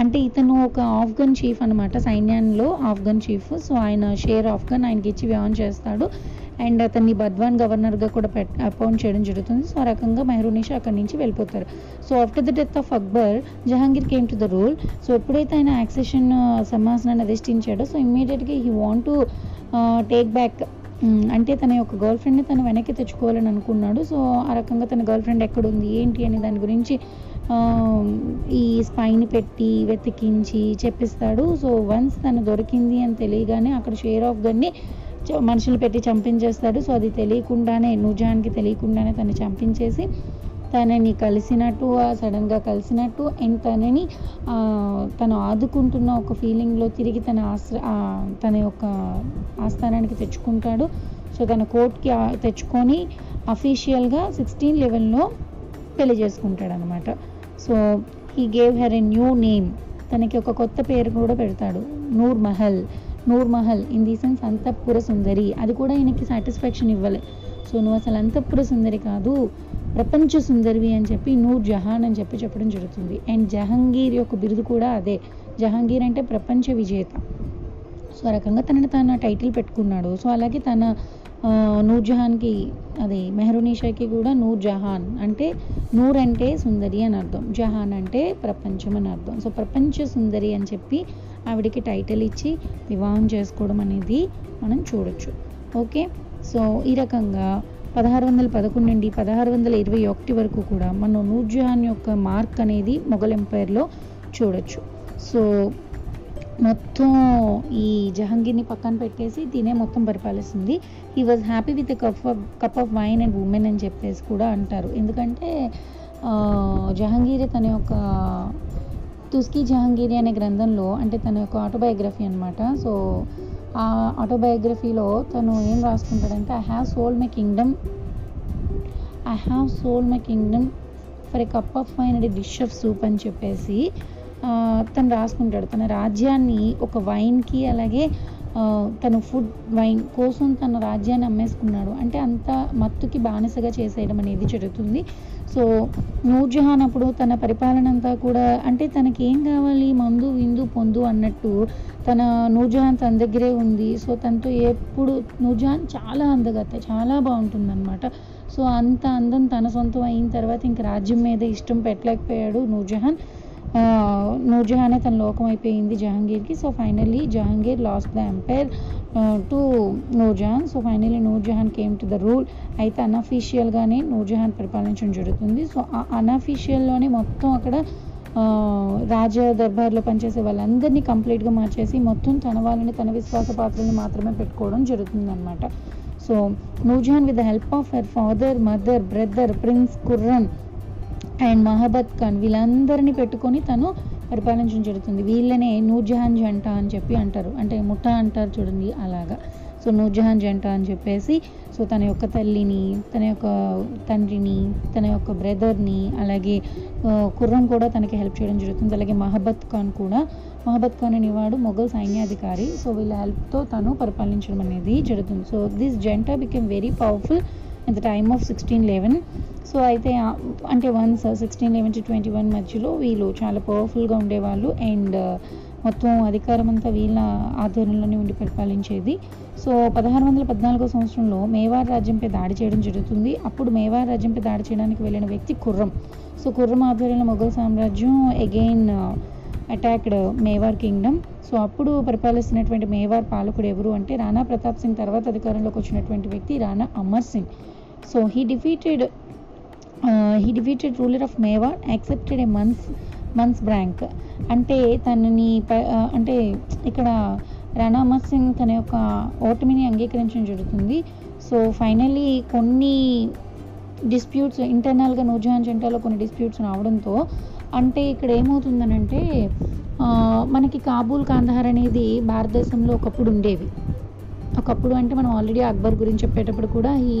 అంటే ఇతను ఒక ఆఫ్ఘన్ చీఫ్ అనమాట సైన్యంలో ఆఫ్ఘన్ చీఫ్ సో ఆయన షేర్ ఆఫ్ఘన్ ఆయనకి ఇచ్చి వివాహం చేస్తాడు. అండ్ అతన్ని బద్వాన్ గవర్నర్గా కూడా పెట్ అపాయింట్ చేయడం జరుగుతుంది. సో ఆ రకంగా మెహరూనిషా అక్కడి నుంచి వెళ్ళిపోతారు. So after the death of Akbar Jahangir came to the rule so ఎప్పుడైతే ఆయన యాక్సెషన్ uh, సమాసనాన్ని అధిష్ఠించాడో సో ఇమ్మీడియట్గా he want to take back అంటే తన యొక్క గర్ల్ ఫ్రెండ్ని తను వెనక్కి తెచ్చుకోవాలని అనుకున్నాడు. సో ఆ రకంగా తన గర్ల్ ఫ్రెండ్ ఎక్కడుంది ఏంటి అనే దాని గురించి ఈ స్పైని పెట్టి వెతికించి చెప్పిస్తాడు. సో వన్స్ తను దొరికింది అని తెలియగానే అక్కడ షేర్ ఆఫ్ గన్ని చ- మనుషులు పెట్టి చంపించేస్తాడు. సో అది తెలియకుండానే నుజానికి తెలియకుండానే తను చంపించేసి తనని కలిసినట్టు సడన్గా కలిసినట్టు అండ్ తనని తను ఆదుకుంటున్న ఒక ఫీలింగ్లో తిరిగి తన ఆశ్ర తన యొక్క ఆస్థానానికి తెచ్చుకుంటాడు. సో తన కోర్ట్కి తెచ్చుకొని అఫీషియల్గా సిక్స్టీన్ లెవెల్లో పెళ్ళి చేసుకుంటాడు అనమాట so he gave her a new name. తనకి ఒక కొత్త పేరు కూడా పెడతాడు. Nur Mahal. Nur Mahal in the sense అంతఃపుర సుందరి. అది కూడా ఈయనకి సాటిస్ఫాక్షన్ ఇవ్వలే. సో నువ్వు అసలు అంతఃపుర సుందరి కాదు. ప్రపంచ సుందరివి అని చెప్పి నూర్ జహాన్ అని చెప్పి చెప్పడం జరుగుతుంది. అండ్ జహంగీర్ యొక్క బిరుదు కూడా అదే. జహంగీర్ అంటే ప్రపంచ విజేత. సో ఆ రకంగా తనని తన టైటిల్ పెట్టుకున్నాడు. సో అలాగే తన నూర్ జహాన్కి అది మెహరునిషాకి కూడా నూర్ జహాన్ అంటే నూర్ అంటే సుందరి అని అర్థం. జహాన్ అంటే ప్రపంచం అని అర్థం. సో ప్రపంచ సుందరి అని చెప్పి ఆవిడకి టైటిల్ ఇచ్చి వివాహం చేసుకోవడం అనేది మనం చూడొచ్చు. ఓకే? సో ఈ రకంగా పదహారు వందల పదకొండు నుండి పదహారు వందల ఇరవై ఒకటి వరకు కూడా మనం నూర్జహాన్ యొక్క మార్క్ అనేది మొఘల్ ఎంపైర్లో చూడొచ్చు. సో మొత్తం ఈ జహంగీర్ని పక్కన పెట్టేసి తినే మొత్తం పరిపాలిస్తుంది. He was happy with cup of cup of wine and women అని చెప్పేసి కూడా అంటారు. ఎందుకంటే జహంగీర్ తన యొక్క తుస్కీ జహంగీరి అనే గ్రంథంలో అంటే తన యొక్క ఆటోబయోగ్రఫీ అనమాట సో ఆ ఆటోబయోగ్రఫీలో తను ఏం రాసుకుంటాడంటే I have sold my kingdom I have sold my kingdom for a cup of wine and dish of soup అని చెప్పేసి తను రాసుకుంటాడు. తన రాజ్యాన్ని ఒక వైన్కి అలాగే తను ఫుడ్ వైన్ కోసం తన రాజ్యాన్ని అమ్మేసుకున్నాడు. అంటే అంత మత్తుకి బానిసగా చేసేయడం అనేది జరుగుతుంది. సో నూర్జహాన్ అప్పుడు తన పరిపాలన అంతా కూడా అంటే తనకి ఏం కావాలి? మందు విందు పొందు అన్నట్టు తన నూర్జహాన్ తన దగ్గరే ఉంది. సో తనతో ఎప్పుడు నూర్జహాన్ చాలా అందగత చాలా బాగుంటుందన్నమాట. సో అంత అందం తన సొంతం అయిన తర్వాత ఇంక రాజ్యం మీద ఇష్టం పెట్టలేకపోయాడు నూర్జహాన్. నూర్జహానే తన లోకం అయిపోయింది జహాంగీర్కి. So finally Jahangir lost the empire to Nur Jahan. So finally Nur Jahan came to the rule అయితే అన్అఫీషియల్గానే నూర్జహాన్ పరిపాలించడం జరుగుతుంది. సో ఆ అన్అఫీషియల్లోనే మొత్తం అక్కడ రాజ దర్బార్లో పనిచేసే వాళ్ళందరినీ కంప్లీట్గా మార్చేసి మొత్తం తన వాళ్ళని తన విశ్వాస పాత్రల్ని మాత్రమే పెట్టుకోవడం జరుగుతుందన్నమాట. So Nur Jahan with the help of her father mother brother prince Khurram and Mahabat Khan వీళ్ళందరినీ పెట్టుకొని తను పరిపాలించడం జరుగుతుంది. వీళ్ళనే నూర్జహాన్ జంట అని చెప్పి అంటారు. అంటే ముఠా అంటారు చూడండి అలాగా. సో నూర్జహాన్ జంట అని చెప్పేసి సో తన యొక్క తల్లిని తన యొక్క తండ్రిని తన యొక్క బ్రదర్ని అలాగే కుర్రం కూడా తనకి హెల్ప్ చేయడం జరుగుతుంది. అలాగే మహబత్ ఖాన్ కూడా మహబత్ ఖాన్ అనేవాడు మొఘల్ సైన్యాధికారి. సో వీళ్ళ హెల్ప్తో తను పరిపాలించడం అనేది జరుగుతుంది. సో దిస్ జంట became very powerful. At the time of sixteen eleven so అయితే అంటే once sixteen eleven to twenty one మధ్యలో వీళ్ళు చాలా పవర్ఫుల్గా ఉండేవాళ్ళు. అండ్ uh, మొత్తం అధికారం అంతా వీళ్ళ ఆధ్వర్యంలోనే ఉండి పరిపాలించేది. సో పదహారు వందల పద్నాలుగో సంవత్సరంలో మేవార్ రాజ్యంపై దాడి చేయడం జరుగుతుంది. అప్పుడు మేవార్ రాజ్యంపై దాడి చేయడానికి వెళ్ళిన వ్యక్తి కుర్రం సో కుర్రం ఆధ్వర్యంలో మొఘల్ సామ్రాజ్యం again attacked uh, Mewar kingdom so అప్పుడు పరిపాలిస్తున్నటువంటి మేవార్ పాలకుడు ఎవరు అంటే రాణా ప్రతాప్ సింగ్ తర్వాత అధికారంలోకి వచ్చినటువంటి వ్యక్తి Rana Amar Singh. So he defeated he defeated ruler of Mewar accepted a months months branch అంటే తనని ప- అంటే ఇక్కడ రాణా సింగ్ తన యొక్క ఓటమిని అంగీకరించడం జరుగుతుంది. సో ఫైనల్లీ కొన్ని డిస్ప్యూట్స్ ఇంటర్నల్గా నూర్జహాన్ జంటాలో కొన్ని డిస్ప్యూట్స్ రావడంతో అంటే ఇక్కడ ఏమవుతుందనంటే మనకి కాబూల్ కాందహార్ అనేది భారతదేశంలో ఒకప్పుడు ఉండేవి. ఒకప్పుడు అంటే మనం ఆల్రెడీ అక్బర్ గురించి చెప్పేటప్పుడు కూడా ఈ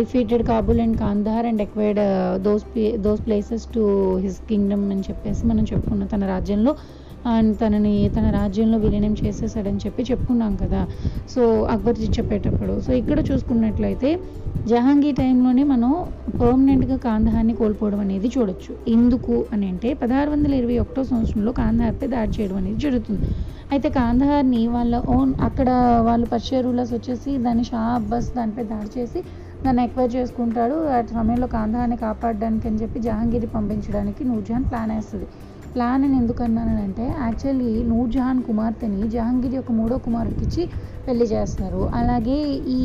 defeated Kabul and Kandahar and acquired those those places to his kingdom అని చెప్పేసి మనం చెప్పుకున్నాం తన రాజ్యంలో అండ్ తనని తన రాజ్యంలో విలీనం చేసేసాడని చెప్పి చెప్పుకున్నాం కదా. సో అక్బర్ చెప్పేటప్పుడు. సో ఇక్కడ చూసుకున్నట్లయితే జహాంగీర్ టైంలోనే మనం పర్మనెంట్గా కాందహార్ని కోల్పోవడం అనేది చూడొచ్చు. ఎందుకు అని అంటే పదహారు వందల ఇరవై ఒకటో సంవత్సరంలో కాందహార్పై దాడి చేయడం అనేది జరుగుతుంది. అయితే కాందహార్ని వాళ్ళ ఓన్ అక్కడ వాళ్ళు పర్షియా రూలర్స్ వచ్చేసి దాన్ని షా అబ్బాస్ దానిపై దాడి చేసి దాన్ని ఎక్వైర్ చేసుకుంటాడు. ఆ సమయంలో కాందహార్ని కాపాడడానికి అని చెప్పి జహాంగీర్ని పంపించడానికి నూర్జహాన్ ప్లాన్ వేస్తుంది. ప్లాన్ అని ఎందుకన్నానంటే యాక్చువల్లీ నూర్జహాన్ కుమార్తెని జహాంగీర్ యొక్క మూడో కుమారుడికిచ్చి పెళ్ళి చేస్తారు అలాగే ఈ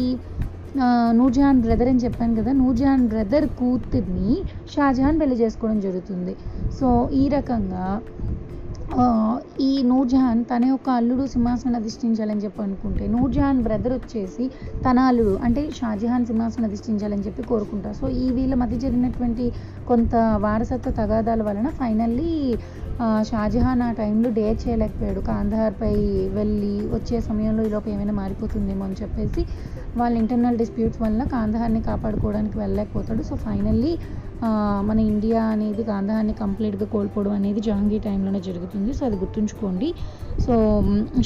నూర్జహాన్ బ్రదర్ అని చెప్పాను కదా నూర్జహాన్ బ్రదర్ కూతుర్ని షాజహాన్ పెళ్ళి చేసుకోవడం జరుగుతుంది. సో ఈ రకంగా ఈ నూర్జహాన్ తన యొక్క అల్లుడు సింహాసనం అధిష్ఠించాలని చెప్పి అనుకుంటే నూర్జహాన్ బ్రదర్ వచ్చేసి తన అల్లుడు అంటే షాజహాన్ సింహాసనం అధిష్ఠించాలని చెప్పి కోరుకుంటారు. సో ఈ వీళ్ళ మధ్య జరిగినటువంటి కొంత వారసత్వ తగాదాల వలన ఫైనల్లీ షాజహాన్ ఆ టైంలో డేర్ చేయలేకపోయాడు. కాందహార్పై వెళ్ళి వచ్చే సమయంలో ఈలోపు ఏమైనా మారిపోతుందేమో అని చెప్పేసి వాళ్ళ ఇంటర్నల్ డిస్ప్యూట్స్ వల్ల కాందహార్ని కాపాడుకోవడానికి వెళ్ళలేకపోతాడు. సో ఫైనల్లీ మన ఇండియా అనేది గాంధాన్ని కంప్లీట్గా కోల్పోవడం అనేది జహాంగీర్ టైంలోనే జరుగుతుంది. సో అది గుర్తుంచుకోండి. సో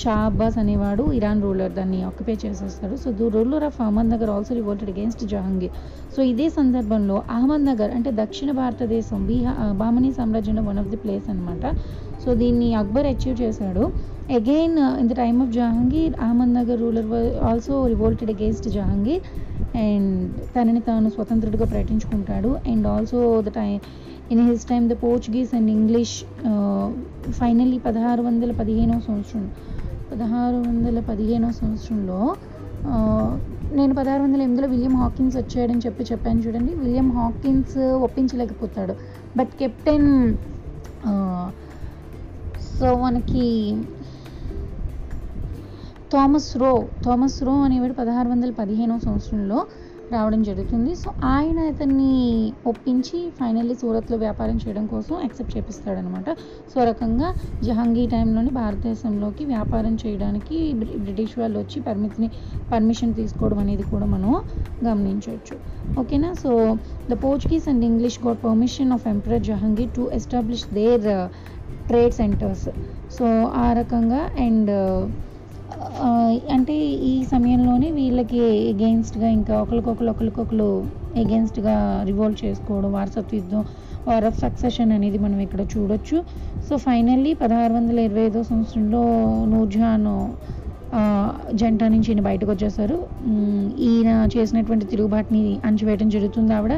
షా అబ్బాస్ అనేవాడు ఇరాన్ రూలర్ దాన్ని ఆక్యుపై చేసేస్తాడు. So the ruler of Ahmadnagar also revolted against Jahangir so ఇదే సందర్భంలో అహ్మద్ నగర్ అంటే దక్షిణ భారతదేశం బీహా బామనీ సామ్రాజ్యంలో వన్ ఆఫ్ ది ప్లేస్ అనమాట సో దీన్ని అక్బర్ అచీవ్ చేశాడు. Again in the time of Jahangir Ahmadnagar ruler also revolted against Jahangir and తనని తాను స్వతంత్రుడిగా ప్రకటించుకుంటాడు. And also the tie in his time the Portuguese and English finally పదహారు వందల పదిహేనవ సంవత్సరం పదహారు వందల పదిహేనవ సంవత్సరంలో నేను పదహారు వందల ఎనిమిదిలో విలియం హాకిన్స్ వచ్చాడని చెప్పి చెప్పాను చూడండి. విలియం హాకిన్స్ ఒప్పించలేకపోతాడు. బట్ కెప్టెన్ సో మనకి థామస్ రో థామస్ రో అనేవాడు పదహారు వందల పదిహేనవ సంవత్సరంలో రావడం జరుగుతుంది. సో ఆయన అతన్ని ఒప్పించి ఫైనల్లీ సూరత్లో వ్యాపారం చేయడం కోసం యాక్సెప్ట్ చేపిస్తాడనమాట సో రకంగా జహాంగీర్ టైంలోని భారతదేశంలోకి వ్యాపారం చేయడానికి బ్రిటిష్ వాళ్ళు వచ్చి పర్మిట్ని పర్మిషన్ తీసుకోవడం అనేది కూడా మనం గమనించవచ్చు. ఓకేనా so the Portuguese and English got permission of emperor Jahangir to establish their trade centres so ఆ రకంగా అండ్ అంటే ఈ సమయంలోనే వీళ్ళకి ఎగెయిన్స్ట్గా ఇంకా ఒకరికొకరు ఒకరికొకరు ఎగెయిన్స్ట్గా రివోల్ట్ చేసుకోవడం వారసత్వ యుద్ధం వార్ ఆఫ్ సక్సెషన్ అనేది మనం ఇక్కడ చూడొచ్చు. సో ఫైనల్లీ పదహారు వందల ఇరవై ఐదో సంవత్సరంలో నూర్జహాన్ జంట నుంచి ఈయన బయటకు వచ్చేసారు. ఈయన చేసినటువంటి తిరుగుబాటుని అణచివేయడం జరుగుతుంది ఆవిడ.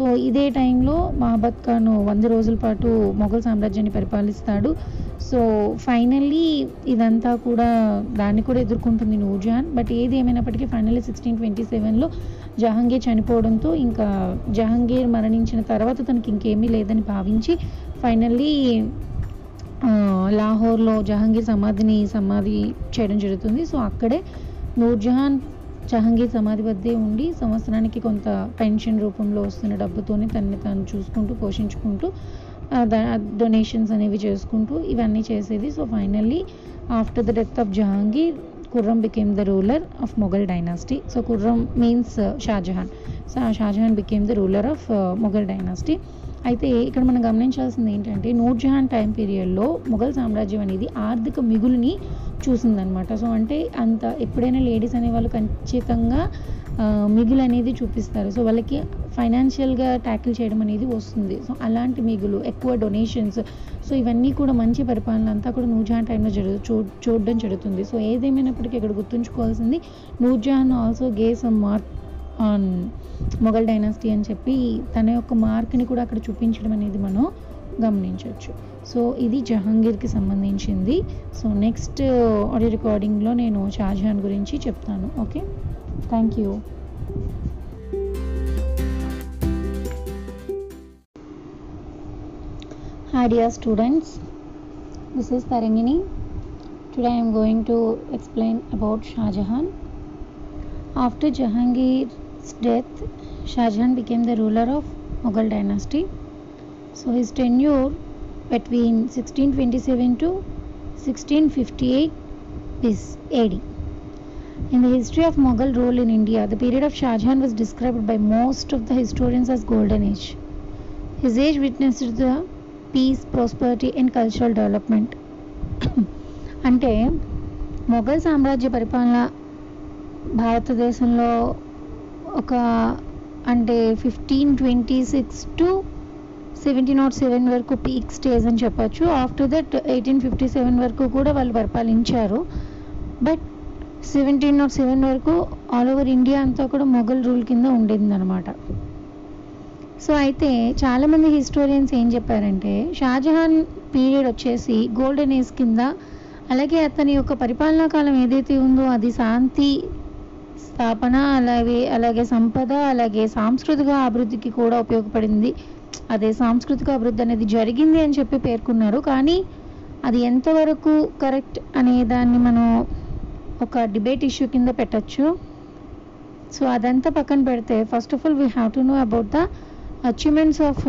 సో ఇదే టైంలో మహబత్ ఖాన్ వంద రోజుల పాటు మొఘల్ సామ్రాజ్యాన్ని పరిపాలిస్తాడు. సో ఫైనల్లీ ఇదంతా కూడా దాన్ని కూడా ఎదుర్కొంటుంది నూర్జహాన్. బట్ ఏది ఏమైనప్పటికీ ఫైనల్లీ సిక్స్టీన్ ట్వంటీ సెవెన్లో జహాంగీర్ చనిపోవడంతో ఇంకా జహాంగీర్ మరణించిన తర్వాత తనకి ఇంకేమీ లేదని భావించి ఫైనల్లీ లాహోర్లో జహాంగీర్ సమాధిని సమాధి చేయడం జరుగుతుంది. సో అక్కడే నూర్జహాన్ జహాంగీర్ సమాధి వద్దే ఉండి సంవత్సరానికి కొంత పెన్షన్ రూపంలో వస్తున్న డబ్బుతోనే తనని తాను చూసుకుంటూ పోషించుకుంటూ డొనేషన్స్ అనేవి చేసుకుంటూ ఇవన్నీ చేసేది. So finally after the death of Jahangir Khurram became the ruler of Mughal dynasty so Khurram means Shahjahan so Shahjahan became the ruler of Mughal dynasty అయితే ఇక్కడ మనం గమనించాల్సింది ఏంటంటే నూర్జహాన్ టైం పీరియడ్లో మొఘల్ సామ్రాజ్యం అనేది ఆర్థిక మిగులుని చూసిందనమాట సో అంటే అంత ఎప్పుడైనా లేడీస్ అనే వాళ్ళు ఖచ్చితంగా మిగులు అనేది చూపిస్తారు. సో వాళ్ళకి ఫైనాన్షియల్గా ట్యాకిల్ చేయడం అనేది వస్తుంది. సో అలాంటి మిగులు ఎక్కువ డొనేషన్స్ సో ఇవన్నీ కూడా మంచి పరిపాలన అంతా కూడా నూర్జహాన్ టైంలో జరుగు చూ చూడడం జరుగుతుంది. సో ఏదేమైనప్పటికీ ఇక్కడ గుర్తుంచుకోవాల్సింది Nurjahan also gives mark on Mughal dynasty అని చెప్పి తన యొక్క మార్క్ని కూడా అక్కడ చూపించడం అనేది మనం గమనించవచ్చు. సో ఇది జహాంగీర్కి సంబంధించింది. సో నెక్స్ట్ ఆడియో రికార్డింగ్లో నేను షాజహాన్ గురించి చెప్తాను. Okay? Thank you. Hi dear students, this is Tarangini. Today I am going to explain about Shah Jahan. After Jahangir's death, Shah Jahan became the ruler of Mughal dynasty. So his tenure between 1627 to 1658 is AD. In the history of Mughal rule in India, the period of Shah Jahan was described by most of the historians as golden age. His age witnessed the peace, prosperity and cultural development. అంటే మొఘల్ సామ్రాజ్య పరిపాలన భారతదేశంలో ఒక అంటే fifteen twenty six to seventeen naught seven వరకు peak stage అని చెప్పొచ్చు. After that eighteen fifty seven వరకు కూడా వాళ్ళు పరిపాలించారు. బట్ సెవెంటీన్ నాట్ సెవెన్ వరకు ఆల్ ఓవర్ ఇండియా అంతా కూడా మొఘల్ రూల్ కింద ఉండేది అనమాట సో అయితే చాలామంది హిస్టోరియన్స్ ఏం చెప్పారంటే షాజహాన్ పీరియడ్ వచ్చేసి గోల్డెన్ ఏజ్ కింద అలాగే అతని యొక్క పరిపాలనా కాలం ఏదైతే ఉందో అది శాంతి స్థాపన అలాగే అలాగే సంపద అలాగే సాంస్కృతిక అభివృద్ధికి కూడా ఉపయోగపడింది. అదే సాంస్కృతిక అభివృద్ధి అనేది జరిగింది అని చెప్పి పేర్కొన్నారు. కానీ అది ఎంతవరకు కరెక్ట్ అనే దాన్ని మనం ఒక డిబేట్ ఇష్యూ కింద పెట్టచ్చు. సో అదంతా పక్కన పెడితే first of all we have to know about the achievements of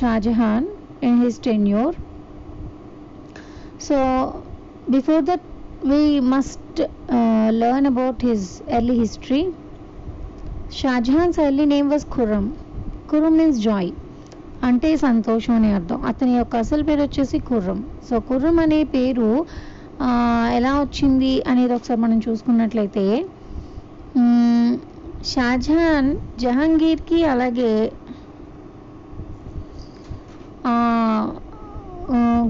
Shahjahan in his tenure so before that we must learn about his early history Shahjahan's early name was Khurram Khurram means joy అంటే సంతోషం అని అర్థం. అతని యొక్క అసలు పేరు వచ్చేసి Khurram so Khurram అనే పేరు ఎలా వచ్చింది అనేది ఒకసారి మనం చూసుకున్నట్లయితే షాజహాన్ జహాంగీర్కి అలాగే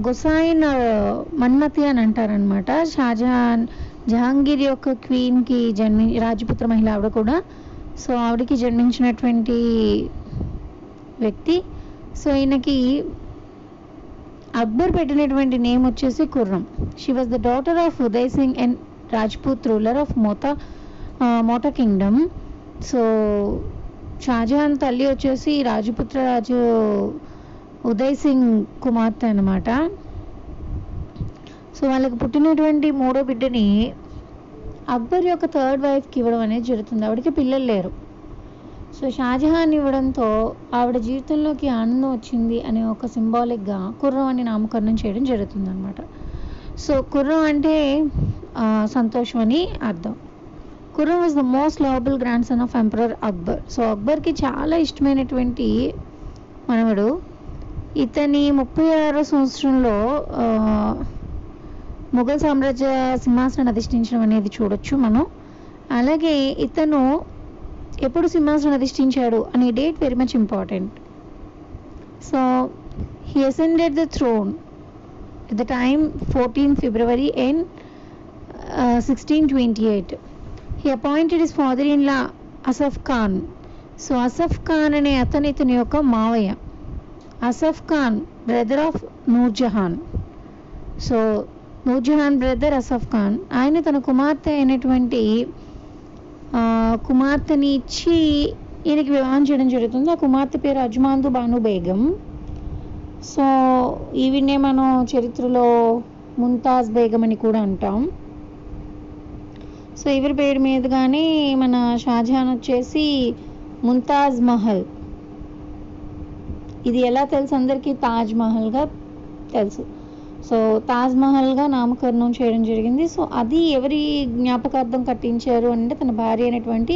గుసాయిన్ మన్మతి అని అంటారనమాట షాజహాన్ జహాంగీర్ యొక్క క్వీన్కి జన్మి రాజపుత్ర మహిళ ఆవిడ కూడా. సో ఆవిడకి జన్మించినటువంటి వ్యక్తి. సో ఈయనకి అక్బర్ పెట్టినటువంటి నేమ్ వచ్చేసి Khurram. She was the daughter of Uday Singh and Rajput ruler of Mota Mota kingdom so Shah Jahan తల్లి వచ్చేసి రాజపుత్ర రాజు ఉదయ్ సింగ్ కుమార్తె అనమాట సో వాళ్ళకి పుట్టినటువంటి మూడో బిడ్డని అక్బర్ యొక్క థర్డ్ వైఫ్కి ఇవ్వడం అనేది జరుగుతుంది. ఆవిడకి పిల్లలు లేరు. సో షాజహాన్ ఇవ్వడంతో ఆవిడ జీవితంలోకి ఆనందం వచ్చింది అనే ఒక సింబాలిక్గా కుర్రం అని నామకరణం చేయడం జరుగుతుంది అనమాట సో కుర్రం అంటే సంతోషం అని అర్థం. Khurram was the most lovable grandson of emperor Akbar so అక్బర్కి చాలా ఇష్టమైనటువంటి మనవడు. ఇతని ముప్పై ఆరో సంవత్సరంలో మొఘల్ సామ్రాజ్య సింహాసనాన్ని అధిష్ఠించడం అనేది చూడొచ్చు మనం. అలాగే ఇతను ఎప్పుడు సింహాసనం అధిష్ఠించాడు అనే date very much important. So he ascended the throne the time fourteen February and sixteen twenty eight he appointed his father in law Asaf Khan so Asaf Khan అనే అతను ఇతని యొక్క మావయ్య. Asaf Khan brother of Nurjahan so Nurjahan brother Asaf Khan. ఆయన తన కుమార్తె అయినటువంటి కుమార్తెని ఇచ్చి ఈయనకి వివాహం చేయడం జరుగుతుంది. ఆ కుమార్తె పేరు అజ్మాందు బాను బేగం. సో ఈవినే మనం చరిత్రలో ముంతాజ్ బేగం అని కూడా అంటాం. సో ఎవరి పేరు మీదుగానే మన షాజహాన్ వచ్చేసి ముంతాజ్ మహల్. ఇది ఎలా తెలుసు? అందరికీ తాజ్ మహల్గా తెలుసు. సో తాజ్మహల్గా నామకరణం చేయడం జరిగింది. సో అది ఎవరి జ్ఞాపకార్థం కట్టించారు అంటే తన భార్య అయినటువంటి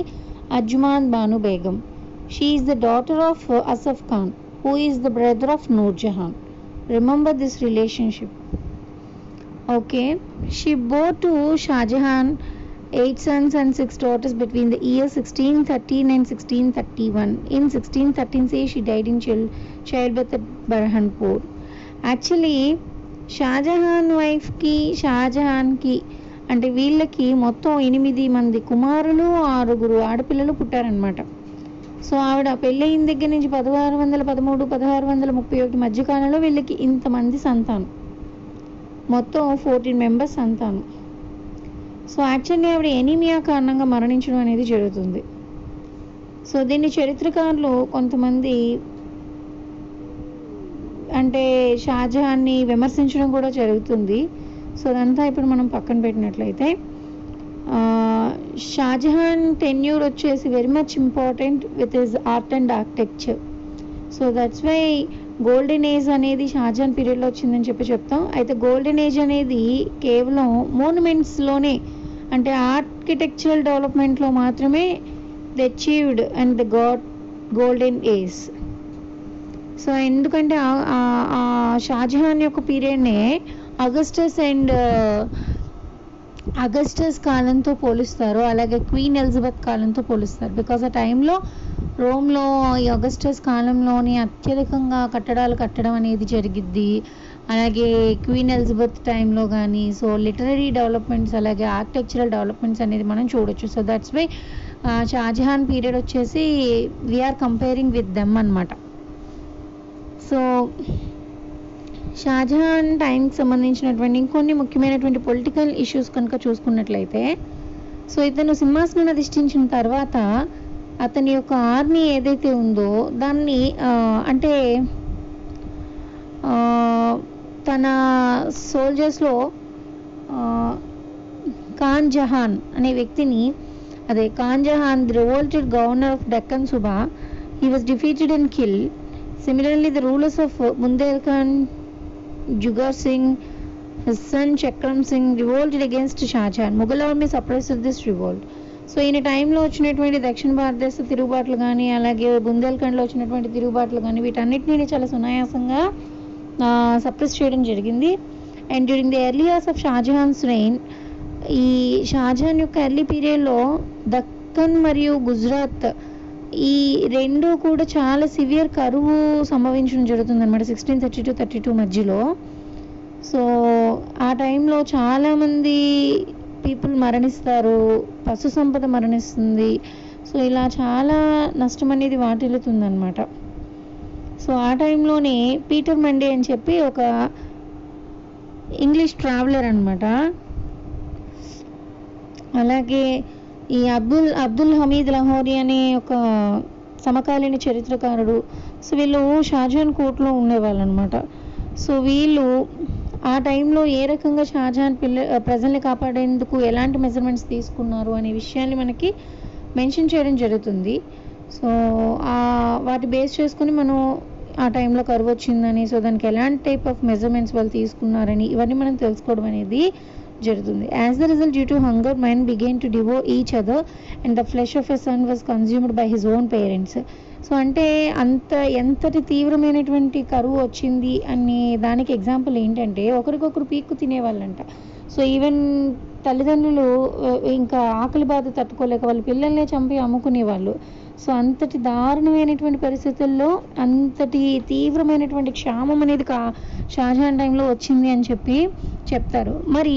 Arjumand Banu Begum. She is the daughter of Asaf Khan who is the brother of Nurjahan remember this relationship okay she bore to Shahjahan eight sons and six daughters between the years 1613 and 1631. In 1613, say she died in child, childbirth at Burhanpur. Actually Shahjahan వైఫ్కి షాజహాన్కి అంటే వీళ్ళకి మొత్తం ఎనిమిది మంది కుమారులు ఆరుగురు ఆడపిల్లలు పుట్టారనమాట సో ఆవిడ పెళ్ళయిన దగ్గర నుంచి పదహారు వందల పదమూడు పదహారు వందల ముప్పై ఒకటి మధ్యకాలంలో వీళ్ళకి ఇంతమంది సంతానం. మొత్తం ఫోర్టీన్ మెంబర్స్ సంతానం. సో యాక్చువల్లీ ఆవిడ ఎనీమియా కారణంగా మరణించడం అనేది జరుగుతుంది. సో దీన్ని చరిత్రకారులు కొంతమంది అంటే షాజహాన్ని విమర్శించడం కూడా జరుగుతుంది. సో అదంతా ఇప్పుడు మనం పక్కన పెట్టినట్లయితే షాజహాన్ టెన్యూర్ వచ్చేసి very much important with his art and architecture so that's why golden age అనేది షాజహాన్ పీరియడ్లో వచ్చిందని చెప్పి చెప్తాం. అయితే గోల్డెన్ ఏజ్ అనేది కేవలం మోనుమెంట్స్లోనే అంటే ఆర్కిటెక్చరల్ డెవలప్మెంట్లో మాత్రమే the achieved and the got golden age so ఎందుకంటే ఆ- షాజహాన్ యొక్క పీరియడ్నే అగస్టస్ అండ్ అగస్టస్ కాలంతో పోలుస్తారు. అలాగే క్వీన్ ఎలిజబెత్ కాలంతో పోలుస్తారు. బికాస్ ఆ టైంలో రోమ్లో ఈ అగస్టస్ కాలంలోని అత్యధికంగా కట్టడాలు కట్టడం అనేది జరిగిద్ది. అలాగే క్వీన్ ఎలిజబెత్ టైంలో కానీ సో లిటరరీ డెవలప్మెంట్స్ అలాగే ఆర్కిటెక్చరల్ డెవలప్మెంట్స్ అనేది మనం చూడొచ్చు. So that's why Shahjahan period వచ్చేసి we are comparing with them అనమాట సో షాజహాన్ టైంకి సంబంధించినటువంటి ఇంకొన్ని ముఖ్యమైనటువంటి పొలిటికల్ ఇష్యూస్ కనుక చూసుకున్నట్లయితే సో ఇతను సింహాసనం అధిష్ఠించిన తర్వాత అతని యొక్క ఆర్మీ ఏదైతే ఉందో దాన్ని అంటే తన సోల్జర్స్లో ఖాన్ జహాన్ అనే వ్యక్తిని అదే Khan Jahan the revolted governor of Deccan subah he was defeated and kill similarly the rulers of Bundelkhand Jujhar Singh his son Singh revolted against Shahjahan Mughal army suppress this revolt so ఈయన టైంలో వచ్చినటువంటి దక్షిణ భారతదేశ తిరుగుబాట్లు కానీ అలాగే బుందేల్ఖండ్లో వచ్చినటువంటి తిరుగుబాట్లు కానీ వీటన్నిటిని చాలా సునాయాసంగా సప్రెస్ చేయడం జరిగింది. And during the early years of Shahjahan's reign ఈ షాజహాన్ యొక్క ఎర్లీ పీరియడ్లో దక్కన్ మరియు గుజరాత్ ఈ రెండు కూడా చాలా సివియర్ కరువు సంభవించడం జరుగుతుంది అనమాట sixteen thirty two thirty two మధ్యలో. సో ఆ టైంలో చాలామంది పీపుల్ మరణిస్తారు పశు సంపద మరణిస్తుంది. సో ఇలా చాలా నష్టం అనేది వాటిల్లుతుందనమాట సో ఆ టైంలోనే పీటర్ మండే అని చెప్పి ఒక ఇంగ్లీష్ ట్రావెలర్ అనమాట అలాగే ఈ అబ్దుల్ అబ్దుల్ హమీద్ లహోరీ అనే ఒక సమకాలీన చరిత్రకారుడు. సో వీళ్ళు షాజహాన్ కోర్టులో ఉండేవాళ్ళు అనమాట సో వీళ్ళు ఆ టైంలో ఏ రకంగా షాజహాన్ పిల్ల ప్రజల్ని కాపాడేందుకు ఎలాంటి మెజర్మెంట్స్ తీసుకున్నారు అనే విషయాన్ని మనకి మెన్షన్ చేయడం జరుగుతుంది. సో ఆ వాటి బేస్ చేసుకుని మనం ఆ టైంలో కరువు వచ్చిందని సో దానికి ఎలాంటి టైప్ ఆఫ్ మెజర్మెంట్స్ వాళ్ళు తీసుకున్నారని ఇవన్నీ మనం తెలుసుకోవడం అనేది జరుగుతుంది. As the result due to hunger mind begin to devour each other and the flesh of a son was consumed by his own parents so అంటే అంత ఎంతటి తీవ్రమైనటువంటి కరువు వచ్చింది అనే దానికి ఎగ్జాంపుల్ ఏంటంటే ఒకరికొకరు పీక్కు తినేవాళ్ళంట. సో ఈవెన్ తల్లిదండ్రులు ఇంకా ఆకలి బాధ తట్టుకోలేక వాళ్ళ పిల్లల్నే చంపి అమ్ముకునేవాళ్ళు. సో అంతటి దారుణమైనటువంటి పరిస్థితుల్లో అంతటి తీవ్రమైనటువంటి క్షామం అనేది కా షాజహాన్ టైంలో వచ్చింది అని చెప్పి చెప్తారు. మరి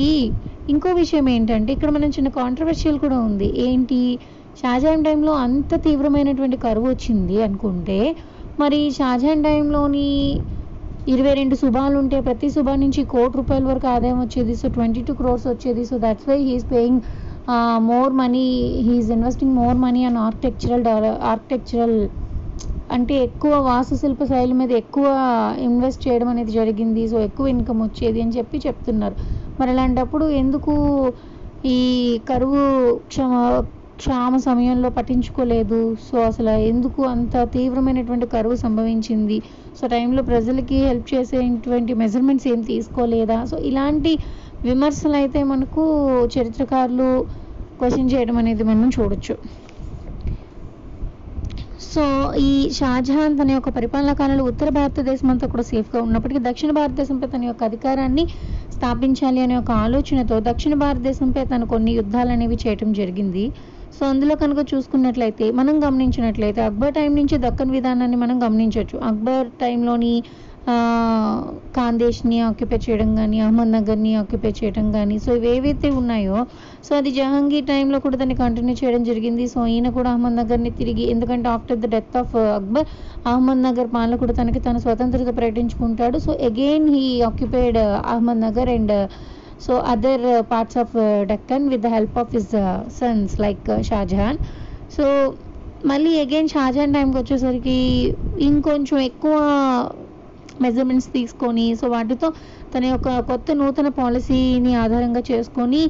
ఇంకో విషయం ఏంటంటే ఇక్కడ మనం చిన్న కాంట్రవర్షియల్ కూడా ఉంది. ఏంటి? షాజహాన్ టైంలో అంత తీవ్రమైనటువంటి కరువు వచ్చింది అనుకుంటే మరి షాజహాన్ టైంలోని ఇరవై రెండు శుభాలు ఉంటే ప్రతి శుభా నుంచి కోటి రూపాయల వరకు ఆదాయం వచ్చేది. సో ట్వంటీ టూ క్రోర్స్ వచ్చేది. So that's why he's paying more money he's investing more money and architectural architectural అంటే ఎక్కువ వాస్తుశిల్ప శైలి మీద ఎక్కువ ఇన్వెస్ట్ చేయడం అనేది జరిగింది. సో ఎక్కువ ఇన్కమ్ వచ్చేది అని చెప్పి చెప్తున్నారు. మరి అలాంటప్పుడు ఎందుకు ఈ కరువు క్షమ క్షామ సమయంలో పట్టించుకోలేదు? సో అసలు ఎందుకు అంత తీవ్రమైనటువంటి కరువు సంభవించింది? సో టైంలో ప్రజలకి హెల్ప్ చేసేటువంటి మెజర్మెంట్స్ ఏం తీసుకోలేదా? సో ఇలాంటి విమర్శలు అయితే మనకు చరిత్రకారులు క్వశ్చన్ చేయడం అనేది మనం చూడొచ్చు. సో ఈ షాజహాన్ తన యొక్క పరిపాలనా కాలంలో ఉత్తర భారతదేశం అంతా కూడా సేఫ్గా ఉన్నప్పటికీ దక్షిణ భారతదేశంపై తన యొక్క అధికారాన్ని స్థాపించాలి అనే ఒక ఆలోచనతో దక్షిణ భారతదేశంపై తను కొన్ని యుద్ధాలు అనేవి చేయటం జరిగింది. సో అందులో కనుక చూసుకున్నట్లయితే మనం గమనించినట్లయితే అక్బర్ టైం నుంచి దక్కన్ విధానాన్ని మనం గమనించవచ్చు. అక్బర్ టైంలోని ఖాందేశ్ని ఆక్యుపై చేయడం కానీ అహ్మద్నగర్ని ఆక్యుపై చేయడం కానీ సో ఇవి ఏవైతే ఉన్నాయో సో అది జహాంగీర్ టైంలో కూడా దాన్ని కంటిన్యూ చేయడం జరిగింది. సో ఈయన కూడా అహ్మద్నగర్ని తిరిగి ఎందుకంటే after the death of Akbar Ahmadnagar కూడా తనకి తన స్వతంత్రత ప్రకటించుకుంటాడు. So again he occupied Ahmadnagar and so other parts of Deccan with the help of his sons like Shahjahan so మళ్ళీ అగైన్ షాజహాన్ టైంకి వచ్చేసరికి ఇంకొంచెం ఎక్కువ మెజర్మెంట్స్ తీసుకొని సో వాటితో తన యొక్క కొత్త నూతన పాలసీని ఆధారంగా చేసుకొని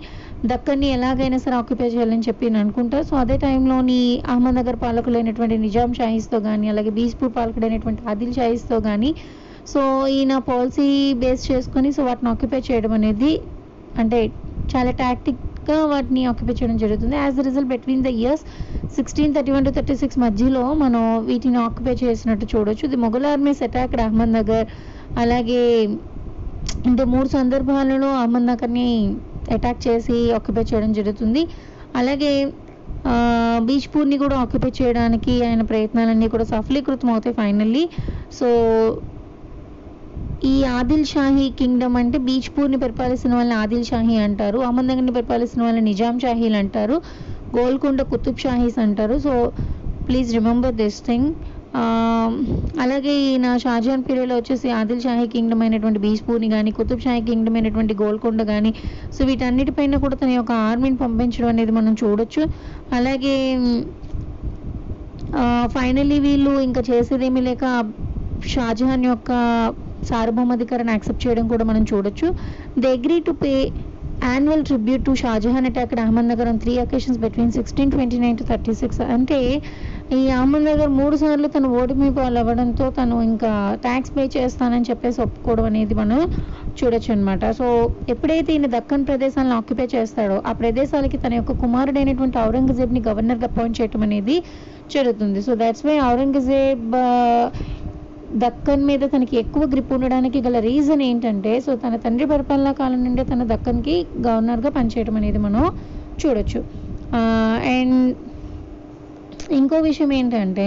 దక్కన్ని ఎలాగైనా సరే ఆక్యుపై చేయాలని చెప్పి నేను అనుకుంటా. సో అదే టైంలోని అహ్మద్నగర్ పాలకులైనటువంటి నిజాం షాహీస్తో కానీ అలాగే బీజ్పూర్ పాలకుడైనటువంటి ఆదిల్ షాహీస్తో కానీ సో ఈయన పాలసీ బేస్ చేసుకొని సో వాటిని ఆక్యుపై చేయడం అనేది అంటే చాలా టాక్టిక్ గా వాటిని ఆక్యుపై చేయడం జరుగుతుంది. As the result between the years sixteen thirty one to thirty six మధ్యలో మనం వీటిని ఆక్యుపై చేసినట్టు చూడొచ్చు. The Mughal armies attack Ahmadnagar అలాగే అంటే మూడు సందర్భాలలో అహ్మద్ నగర్ని అటాక్ చేసి ఆక్యుపై చేయడం జరుగుతుంది. అలాగే బీచ్పూర్ని కూడా ఆక్యుపై చేయడానికి ఆయన ప్రయత్నాలన్నీ కూడా సఫలీకృతం అవుతాయి ఫైనల్లీ సో ఈ ఆదిల్ షాహీ కింగ్డమ్ అంటే బీచ్పూర్ని పరిపాలిస్తున్న వాళ్ళని ఆదిల్ షాహీ అంటారు అహ్మద్నగర్ని పరిపాలిస్తున్న వాళ్ళని నిజాం షాహీలు అంటారు గోల్కొండ కుతుబ్ షాహీస్ అంటారు. So please remember this thing అలాగే ఈయన షాజహాన్ పీరియడ్లో వచ్చేసి ఆదిల్ షాహీ కింగ్డమ్ అయినటువంటి బీజ్పూర్ని కానీ కుతుబ్ షాహీ కింగ్డమ్ అయినటువంటి గోల్కొండ కానీ సో వీటన్నిటిపైన కూడా తన యొక్క ఆర్మీని పంపించడం అనేది మనం చూడొచ్చు. అలాగే um, uh, ఫైనలీ వీళ్ళు ఇంకా చేసేదేమీ లేక షాజహాన్ యొక్క సార్వభౌమాధికారాన్ని యాక్సెప్ట్ చేయడం కూడా మనం చూడొచ్చు. They agree to pay annual tribute to Shahjahan attack Ahmadnagar on three occasions between sixteen twenty nine to thirty six అంటే ఈ అహ్మద్ నగర్ మూడు సార్లు తను ఓటమి పాలవ్వడంతో తను ఇంకా ట్యాక్స్ పే చేస్తానని చెప్పేసి ఒప్పుకోవడం అనేది మనం చూడొచ్చు అనమాట సో ఎప్పుడైతే ఈయన దక్కన్ ప్రదేశాలను ఆక్యుపై చేస్తాడో ఆ ప్రదేశాలకి తన యొక్క కుమారుడైనటువంటి ఔరంగజేబ్ని గవర్నర్గా అపాయింట్ చేయటం అనేది జరుగుతుంది. So that's why Aurangzeb Deccan మీద తనకి ఎక్కువ గ్రిప్ ఉండడానికి గల రీజన్ ఏంటంటే సో తన తండ్రి పరిపాలనా కాలం నుండి తన దక్కన్కి గవర్నర్గా పనిచేయడం అనేది మనం చూడొచ్చు. అండ్ ఇంకో విషయం ఏంటంటే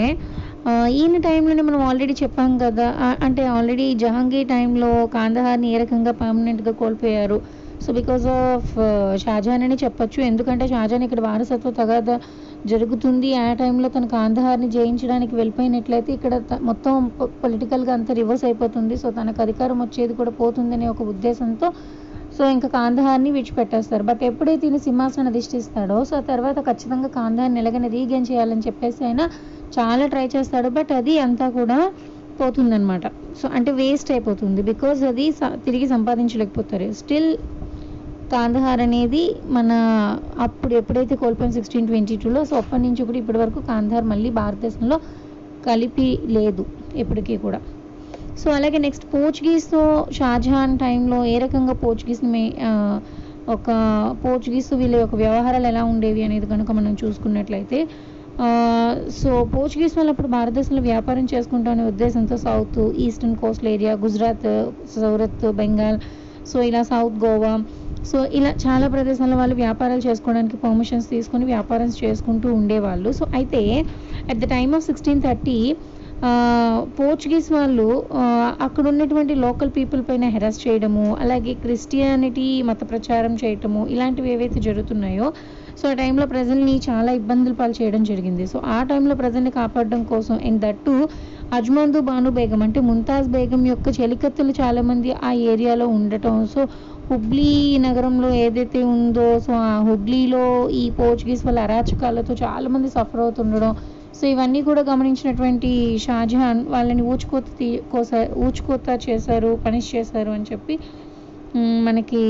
ఈయన టైంలోనే మనం ఆల్రెడీ చెప్పాం కదా అంటే ఆల్రెడీ జహాంగీర్ టైంలో కాందహార్ని ఏ రకంగా పర్మనెంట్గా కోల్పోయారు? సో బికాస్ ఆఫ్ షాజహాన్ అని చెప్పొచ్చు. ఎందుకంటే షాజహాన్ ఇక్కడ వారసత్వ తగాద జరుగుతుంది. ఆ టైంలో తన కాందహార్ని జయించడానికి వెళ్ళిపోయినట్లయితే ఇక్కడ మొత్తం పొలిటికల్గా అంతా రివర్స్ అయిపోతుంది. సో తనకు అధికారం వచ్చేది కూడా పోతుందనే ఒక ఉద్దేశంతో సో ఇంకా కాందహార్ని విడిచిపెట్టేస్తారు. బట్ ఎప్పుడైతే ఈయన సింహాసనం అధిష్ఠిస్తాడో సో తర్వాత ఖచ్చితంగా కాందహార్ని ఎలాగైనా రీగైన్ చేయాలని చెప్పేసి ఆయన చాలా ట్రై చేస్తాడు. బట్ అది అంతా కూడా పోతుందన్నమాట. సో అంటే వేస్ట్ అయిపోతుంది. బికాజ్ అది తిరిగి సంపాదించలేకపోతారు. స్టిల్ కాందహార్ అనేది మన అప్పుడు ఎప్పుడైతే కోల్పోయిన సిక్స్టీన్ ట్వంటీ టూలో సో అప్పటి నుంచి కూడా ఇప్పటి వరకు కాందహార్ మళ్ళీ భారతదేశంలో కలిపి లేదు ఎప్పటికీ కూడా. సో అలాగే నెక్స్ట్ పోర్చుగీస్తో షాజహాన్ టైంలో ఏ రకంగా పోర్చుగీస్ని ఒక పోర్చుగీస్ వీళ్ళ యొక్క వ్యవహారాలు ఎలా ఉండేవి అనేది కనుక మనం చూసుకున్నట్లయితే సో పోర్చుగీస్ వాళ్ళు అప్పుడు భారతదేశంలో వ్యాపారం చేసుకుంటామనే ఉద్దేశంతో south eastern coastal area Gujarat Surat Bengal so ఇలా సౌత్ గోవా సో ఇలా చాలా ప్రదేశాల వాళ్ళు వ్యాపారాలు చేసుకోవడానికి పర్మిషన్స్ తీసుకొని వ్యాపారం చేసుకుంటూ ఉండేవాళ్ళు. సో అయితే at the time of sixteen thirty Portuguese వాళ్ళు అక్కడ ఉన్నటువంటి లోకల్ పీపుల్ పైన హెరాస్ చేయడము అలాగే క్రిస్టియానిటీ మత ప్రచారం చేయటము ఇలాంటివి ఏవైతే జరుగుతున్నాయో సో ఆ టైంలో ప్రజల్ని చాలా ఇబ్బందులు పాలు చేయడం జరిగింది. సో ఆ టైంలో ప్రజల్ని కాపాడడం కోసం అండ్ దట్టు అజ్మందు బాను బేగం అంటే ముంతాజ్ బేగం యొక్క చెలికత్తులు చాలామంది ఆ ఏరియాలో ఉండటం. సో హుబ్లీ నగరంలో ఏదైతే ఉందో సో ఆ హుగ్లీలో ఈ పోర్చుగీస్ వాళ్ళ అరాచకాలతో చాలామంది సఫర్ అవుతుండడం. సో ఇవన్నీ కూడా గమనించినటువంటి షాజహాన్ వాళ్ళని ఊచుకోత తీ కోసా ఊచుకోత చేశారు పనిష్ చేశారు అని చెప్పి మనకి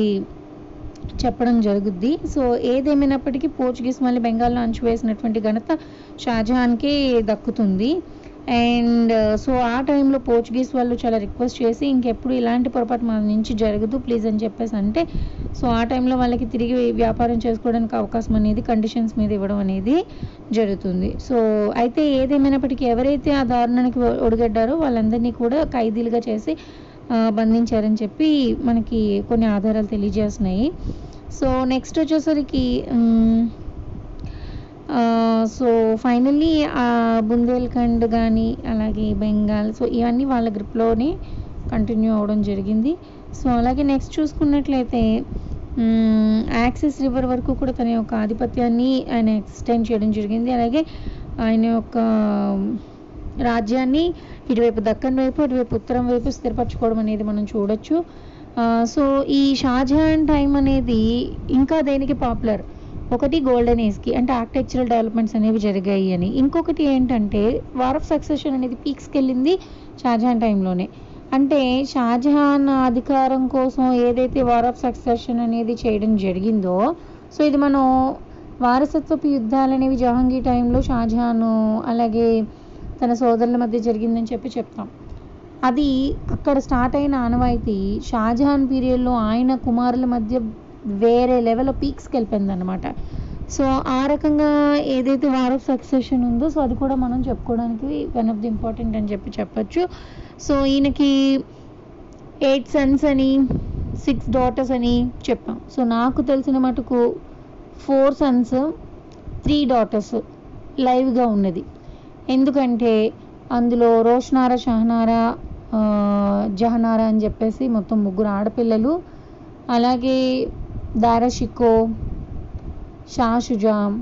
చెప్పడం జరుగుద్ది. సో ఏదేమైనప్పటికీ పోర్చుగీస్ మళ్ళీ బెంగాల్లో అంచువేసినటువంటి ఘనత షాజహాన్కే దక్కుతుంది. అండ్ సో uh, ఆ టైంలో పోర్చుగీస్ వాళ్ళు చాలా రిక్వెస్ట్ చేసి ఇంకెప్పుడు ఇలాంటి పొరపాటు మన నుంచి జరగదు ప్లీజ్ అని చెప్పేసి అంటే సో ఆ టైంలో వాళ్ళకి తిరిగి వ్యాపారం చేసుకోవడానికి అవకాశం అనేది కండిషన్స్ మీద ఇవ్వడం అనేది జరుగుతుంది. సో అయితే ఏదేమైనప్పటికీ ఎవరైతే ఆ దారుణానికి ఒడిగడ్డారో వాళ్ళందరినీ కూడా ఖైదీలుగా చేసి బంధించారని చెప్పి మనకి కొన్ని ఆధారాలు తెలియజేస్తున్నాయి. సో నెక్స్ట్ వచ్చేసరికి సో ఫైనల్లీ బుందేల్ఖండ్ కానీ అలాగే బెంగాల్ సో ఇవన్నీ వాళ్ళ గ్రిప్లోనే కంటిన్యూ అవ్వడం జరిగింది. సో అలాగే నెక్స్ట్ చూసుకున్నట్లయితే యాక్సిస్ రివర్ వరకు కూడా తన యొక్క ఆధిపత్యాన్ని ఆయన ఎక్స్టెండ్ చేయడం జరిగింది. అలాగే ఆయన యొక్క రాజ్యాన్ని ఇటువైపు దక్కన్ వైపు అటువైపు ఉత్తరం వైపు స్థిరపరచుకోవడం అనేది మనం చూడొచ్చు. సో ఈ షాజహాన్ టైం అనేది ఇంకా దేనికి పాపులర్ ఒకటి గోల్డెన్ ఏజ్కి అంటే ఆర్కిటెక్చరల్ డెవలప్మెంట్స్ అనేవి జరిగాయి అని. ఇంకొకటి ఏంటంటే వార్ ఆఫ్ సక్సెషన్ అనేది పీక్స్కి వెళ్ళింది షాజహాన్ టైంలోనే అంటే షాజహాన్ అధికారం కోసం ఏదైతే వార్ ఆఫ్ సక్సెషన్ అనేది చేయడం జరిగిందో సో ఇది మనం వారసత్వపు యుద్ధాలు అనేవి జహాంగీర్ టైంలో షాజహాన్ అలాగే తన సోదరుల మధ్య జరిగిందని చెప్పి చెప్తాం. అది అక్కడ స్టార్ట్ అయిన ఆనవాయితీ షాజహాన్ పీరియడ్లో ఆయన కుమారుల మధ్య వేరే లెవెల్ పీక్స్కి వెళ్ళిపోయింది అనమాట సో ఆ రకంగా ఏదైతే వార్ ఆఫ్ సక్సెషన్ ఉందో సో అది కూడా మనం చెప్పుకోవడానికి వన్ ఆఫ్ ది ఇంపార్టెంట్ అని చెప్పి చెప్పచ్చు. సో ఈయనకి ఎయిట్ సన్స్ అని సిక్స్ డాటర్స్ అని చెప్పాం. సో నాకు తెలిసిన మటుకు ఫోర్ సన్స్ త్రీ డాటర్స్ లైవ్గా ఉన్నది. ఎందుకంటే అందులో రోషనారా షహనారా జహనారా అని చెప్పేసి మొత్తం ముగ్గురు ఆడపిల్లలు. అలాగే దారాషికో షా షుజాం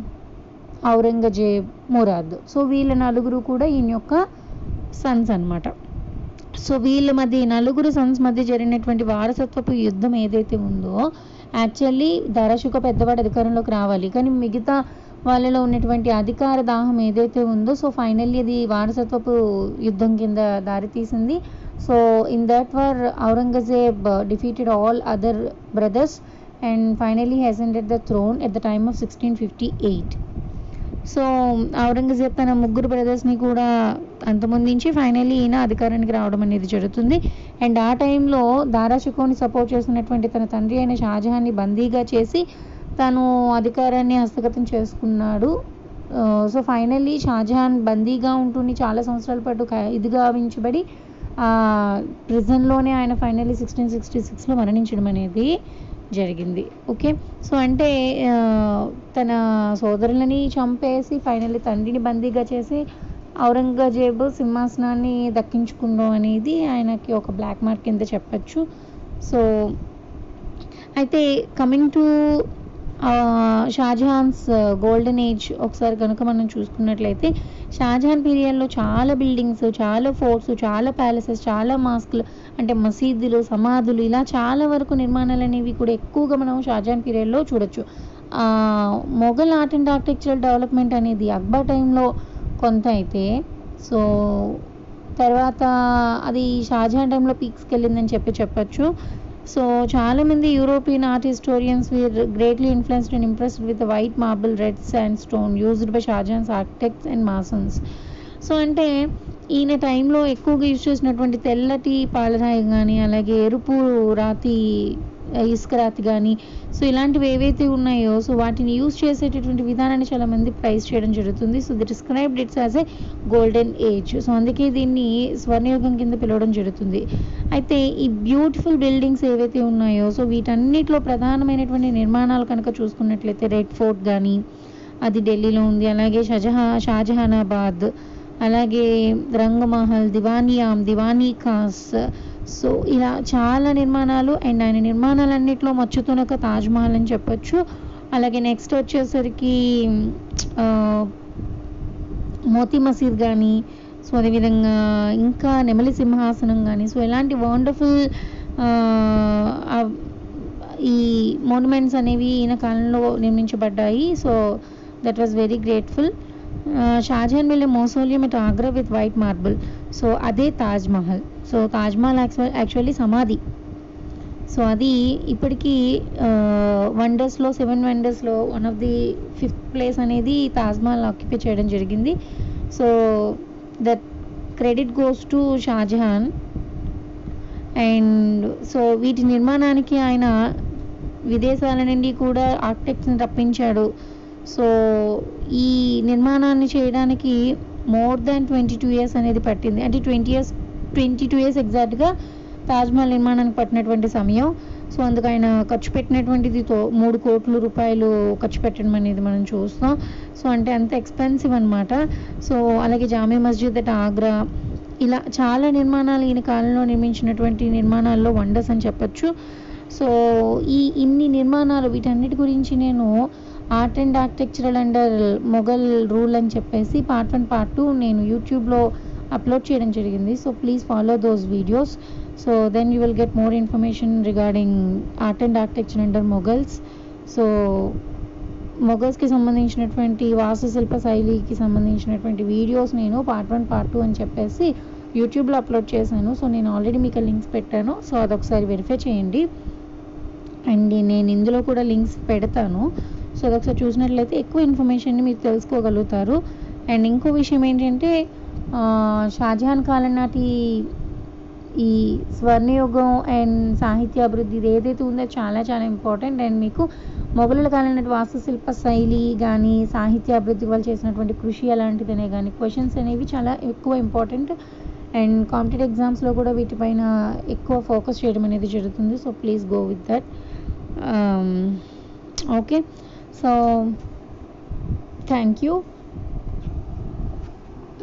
ఔరంగజేబ్ మురాద్ సో వీళ్ళ నలుగురు కూడా ఈయన యొక్క సన్స్ అన్నమాట. సో వీళ్ళ మధ్య ఈ నలుగురు సన్స్ మధ్య జరిగినటువంటి వారసత్వపు యుద్ధం ఏదైతే ఉందో యాక్చువల్లీ దరశుక పెద్దవాడు అధికారంలోకి రావాలి. కానీ మిగతా వాళ్ళలో ఉన్నటువంటి అధికార దాహం ఏదైతే ఉందో సో ఫైనల్లీ అది వారసత్వపు యుద్ధం కింద దారితీసింది so in that war Aurangzeb defeated all other brothers and finally ascended the throne at the time of sixteen fifty eight so Aurangzeb తన ముగ్గురు బ్రదర్స్ని కూడా అంతమొందించి ఫైనలీ ఈయన అధికారానికి రావడం అనేది జరుగుతుంది. అండ్ ఆ టైంలో దారాషికోని సపోర్ట్ చేస్తున్నటువంటి తన తండ్రి అయిన షాజహాన్ని బందీగా చేసి తను అధికారాన్ని హస్తగతం చేసుకున్నాడు. Uh, సో ఫైనల్లీ షాజహాన్ బందీగా ఉంటుండి చాలా సంవత్సరాల పాటు ఖ- ఇదిగా ఉంచబడి ప్రిజన్లోనే ఆయన ఫైనల్లీ సిక్స్టీన్ సిక్స్టీ సిక్స్లో మరణించడం అనేది జరిగింది. ఓకే సో అంటే తన సోదరులని చంపేసి ఫైనల్లీ తండ్రిని బందీగా చేసి ఔరంగజేబు సింహాసనాన్ని దక్కించుకుందాం అనేది ఆయనకి ఒక బ్లాక్ మార్క్ కింద చెప్పచ్చు. సో అయితే coming to Shahjahan's golden age ఒకసారి కనుక మనం చూసుకున్నట్లయితే షాజహాన్ పీరియడ్లో చాలా బిల్డింగ్స్ చాలా ఫోర్ట్స్ చాలా ప్యాలెసెస్ చాలా మాస్క్లు అంటే మసీదులు సమాధులు ఇలా చాలా వరకు నిర్మాణాలు అనేవి కూడా ఎక్కువగా మనం షాజహాన్ పీరియడ్లో చూడొచ్చు. Mughal art and architectural development అనేది అక్బర్ టైంలో కొంత అయితే సో తర్వాత అది షాజహాన్ టైంలో పీక్స్కి వెళ్ళిందని చెప్పి చెప్పొచ్చు. సో చాలామంది European art historians were greatly influenced and impressed with white marble red and stone used by Shahjahan's architects and masons so అంటే ఈయన టైంలో ఎక్కువగా యూజ్ చేసినటువంటి తెల్లటి పాలరాయి కానీ అలాగే ఎరుపు రాతి ఇసుక రాతి కానీ సో ఇలాంటివి ఏవైతే ఉన్నాయో సో వాటిని యూజ్ చేసేటటువంటి విధానాన్ని చాలా మంది ప్రైస్ చేయడం జరుగుతుంది. So they described it's as a golden age. So అందుకే దీన్ని స్వర్ణయుగం కింద పిలవడం జరుగుతుంది. అయితే ఈ బ్యూటిఫుల్ బిల్డింగ్స్ ఏవైతే ఉన్నాయో సో వీటన్నిటిలో ప్రధానమైనటువంటి నిర్మాణాలు కనుక చూసుకున్నట్లయితే రెడ్ ఫోర్ట్ కానీ అది ఢిల్లీలో ఉంది. అలాగే షజహా షాజహానాబాద్ అలాగే రంగమహల్ దివానియామ్ దివానీ ఖాస్ సో ఇలా చాలా నిర్మాణాలు అండ్ ఆయన నిర్మాణాలన్నింటిలో మచ్చుతునక తాజ్మహల్ అని చెప్పొచ్చు. అలాగే నెక్స్ట్ వచ్చేసరికి మోతీ మసీద్ కానీ సో అదేవిధంగా ఇంకా నెమలి సింహాసనం కానీ సో ఇలాంటి వండర్ఫుల్ ఈ మోనుమెంట్స్ అనేవి ఈయన కాలంలో నిర్మించబడ్డాయి. So that was very grateful Shahjahan వెళ్ళే mausoleum it Agra with white marble so అదే తాజ్ మహల్. సో తాజ్ మహల్ యాక్చువల్లీ సమాధి సో అది ఇప్పటికీ వండర్స్లో seven వండర్స్లో one of the fifth place అనేది తాజ్మహల్ ఆక్యుపై చేయడం జరిగింది. So that credit goes to Shahjahan and so వీటి నిర్మాణానికి ఆయన విదేశాల నుండి కూడా ఆర్కిటెక్ట్ని రప్పించాడు. సో ఈ నిర్మాణాన్ని చేయడానికి more than twenty two years అనేది పట్టింది. అంటే twenty years twenty two years ఎగ్జాక్ట్గా తాజ్మహల్ నిర్మాణానికి పట్టినటువంటి సమయం. సో అందుకు ఆయన ఖర్చు పెట్టినటువంటిది తో మూడు కోట్ల రూపాయలు ఖర్చు పెట్టడం అనేది మనం చూస్తాం సో అంటే అంత ఎక్స్పెన్సివ్ అనమాట సో అలాగే జామీ మస్జిద్ అట్ ఆగ్రా ఇలా చాలా నిర్మాణాలు ఈయన కాలంలో నిర్మించినటువంటి నిర్మాణాల్లో వండర్స్ అని చెప్పొచ్చు. సో ఈ ఇన్ని నిర్మాణాలు వీటన్నిటి గురించి నేను art and architectural under Mughal rule అని చెప్పేసి పార్ట్ వన్ పార్ట్ టూ నేను యూట్యూబ్లో అప్లోడ్ చేయడం జరిగింది. So please follow those videos so then you will get more information regarding art and architecture under Mughals so మొఘల్స్కి సంబంధించినటువంటి వాస్తుశిల్ప శైలికి సంబంధించినటువంటి వీడియోస్ నేను పార్ట్ వన్ పార్ట్ టూ అని చెప్పేసి యూట్యూబ్లో అప్లోడ్ చేశాను. సో నేను ఆల్రెడీ మీకు లింక్స్ పెట్టాను. సో అదొకసారి వెరిఫై చేయండి. అండ్ నేను ఇందులో కూడా లింక్స్ పెడతాను. సో అదొకసారి చూసినట్లయితే ఎక్కువ ఇన్ఫర్మేషన్ని మీరు తెలుసుకోగలుగుతారు. అండ్ ఇంకో విషయం ఏంటంటే షాజహాన్ కాలం నాటి ఈ స్వర్ణయుగం అండ్ సాహిత్య అభివృద్ధి ఇది ఏదైతే ఉందో చాలా చాలా ఇంపార్టెంట్ అండ్ మీకు మొఘలుల కాలం నాటి వాస్తుశిల్ప శైలి కానీ సాహిత్య అభివృద్ధి వాళ్ళు చేసినటువంటి కృషి అలాంటిదనే కానీ క్వశ్చన్స్ అనేవి చాలా ఎక్కువ ఇంపార్టెంట్ అండ్ కాంపిటేటివ్ ఎగ్జామ్స్లో కూడా వీటిపైన ఎక్కువ ఫోకస్ చేయడం అనేది జరుగుతుంది. So please go with that okay so thank you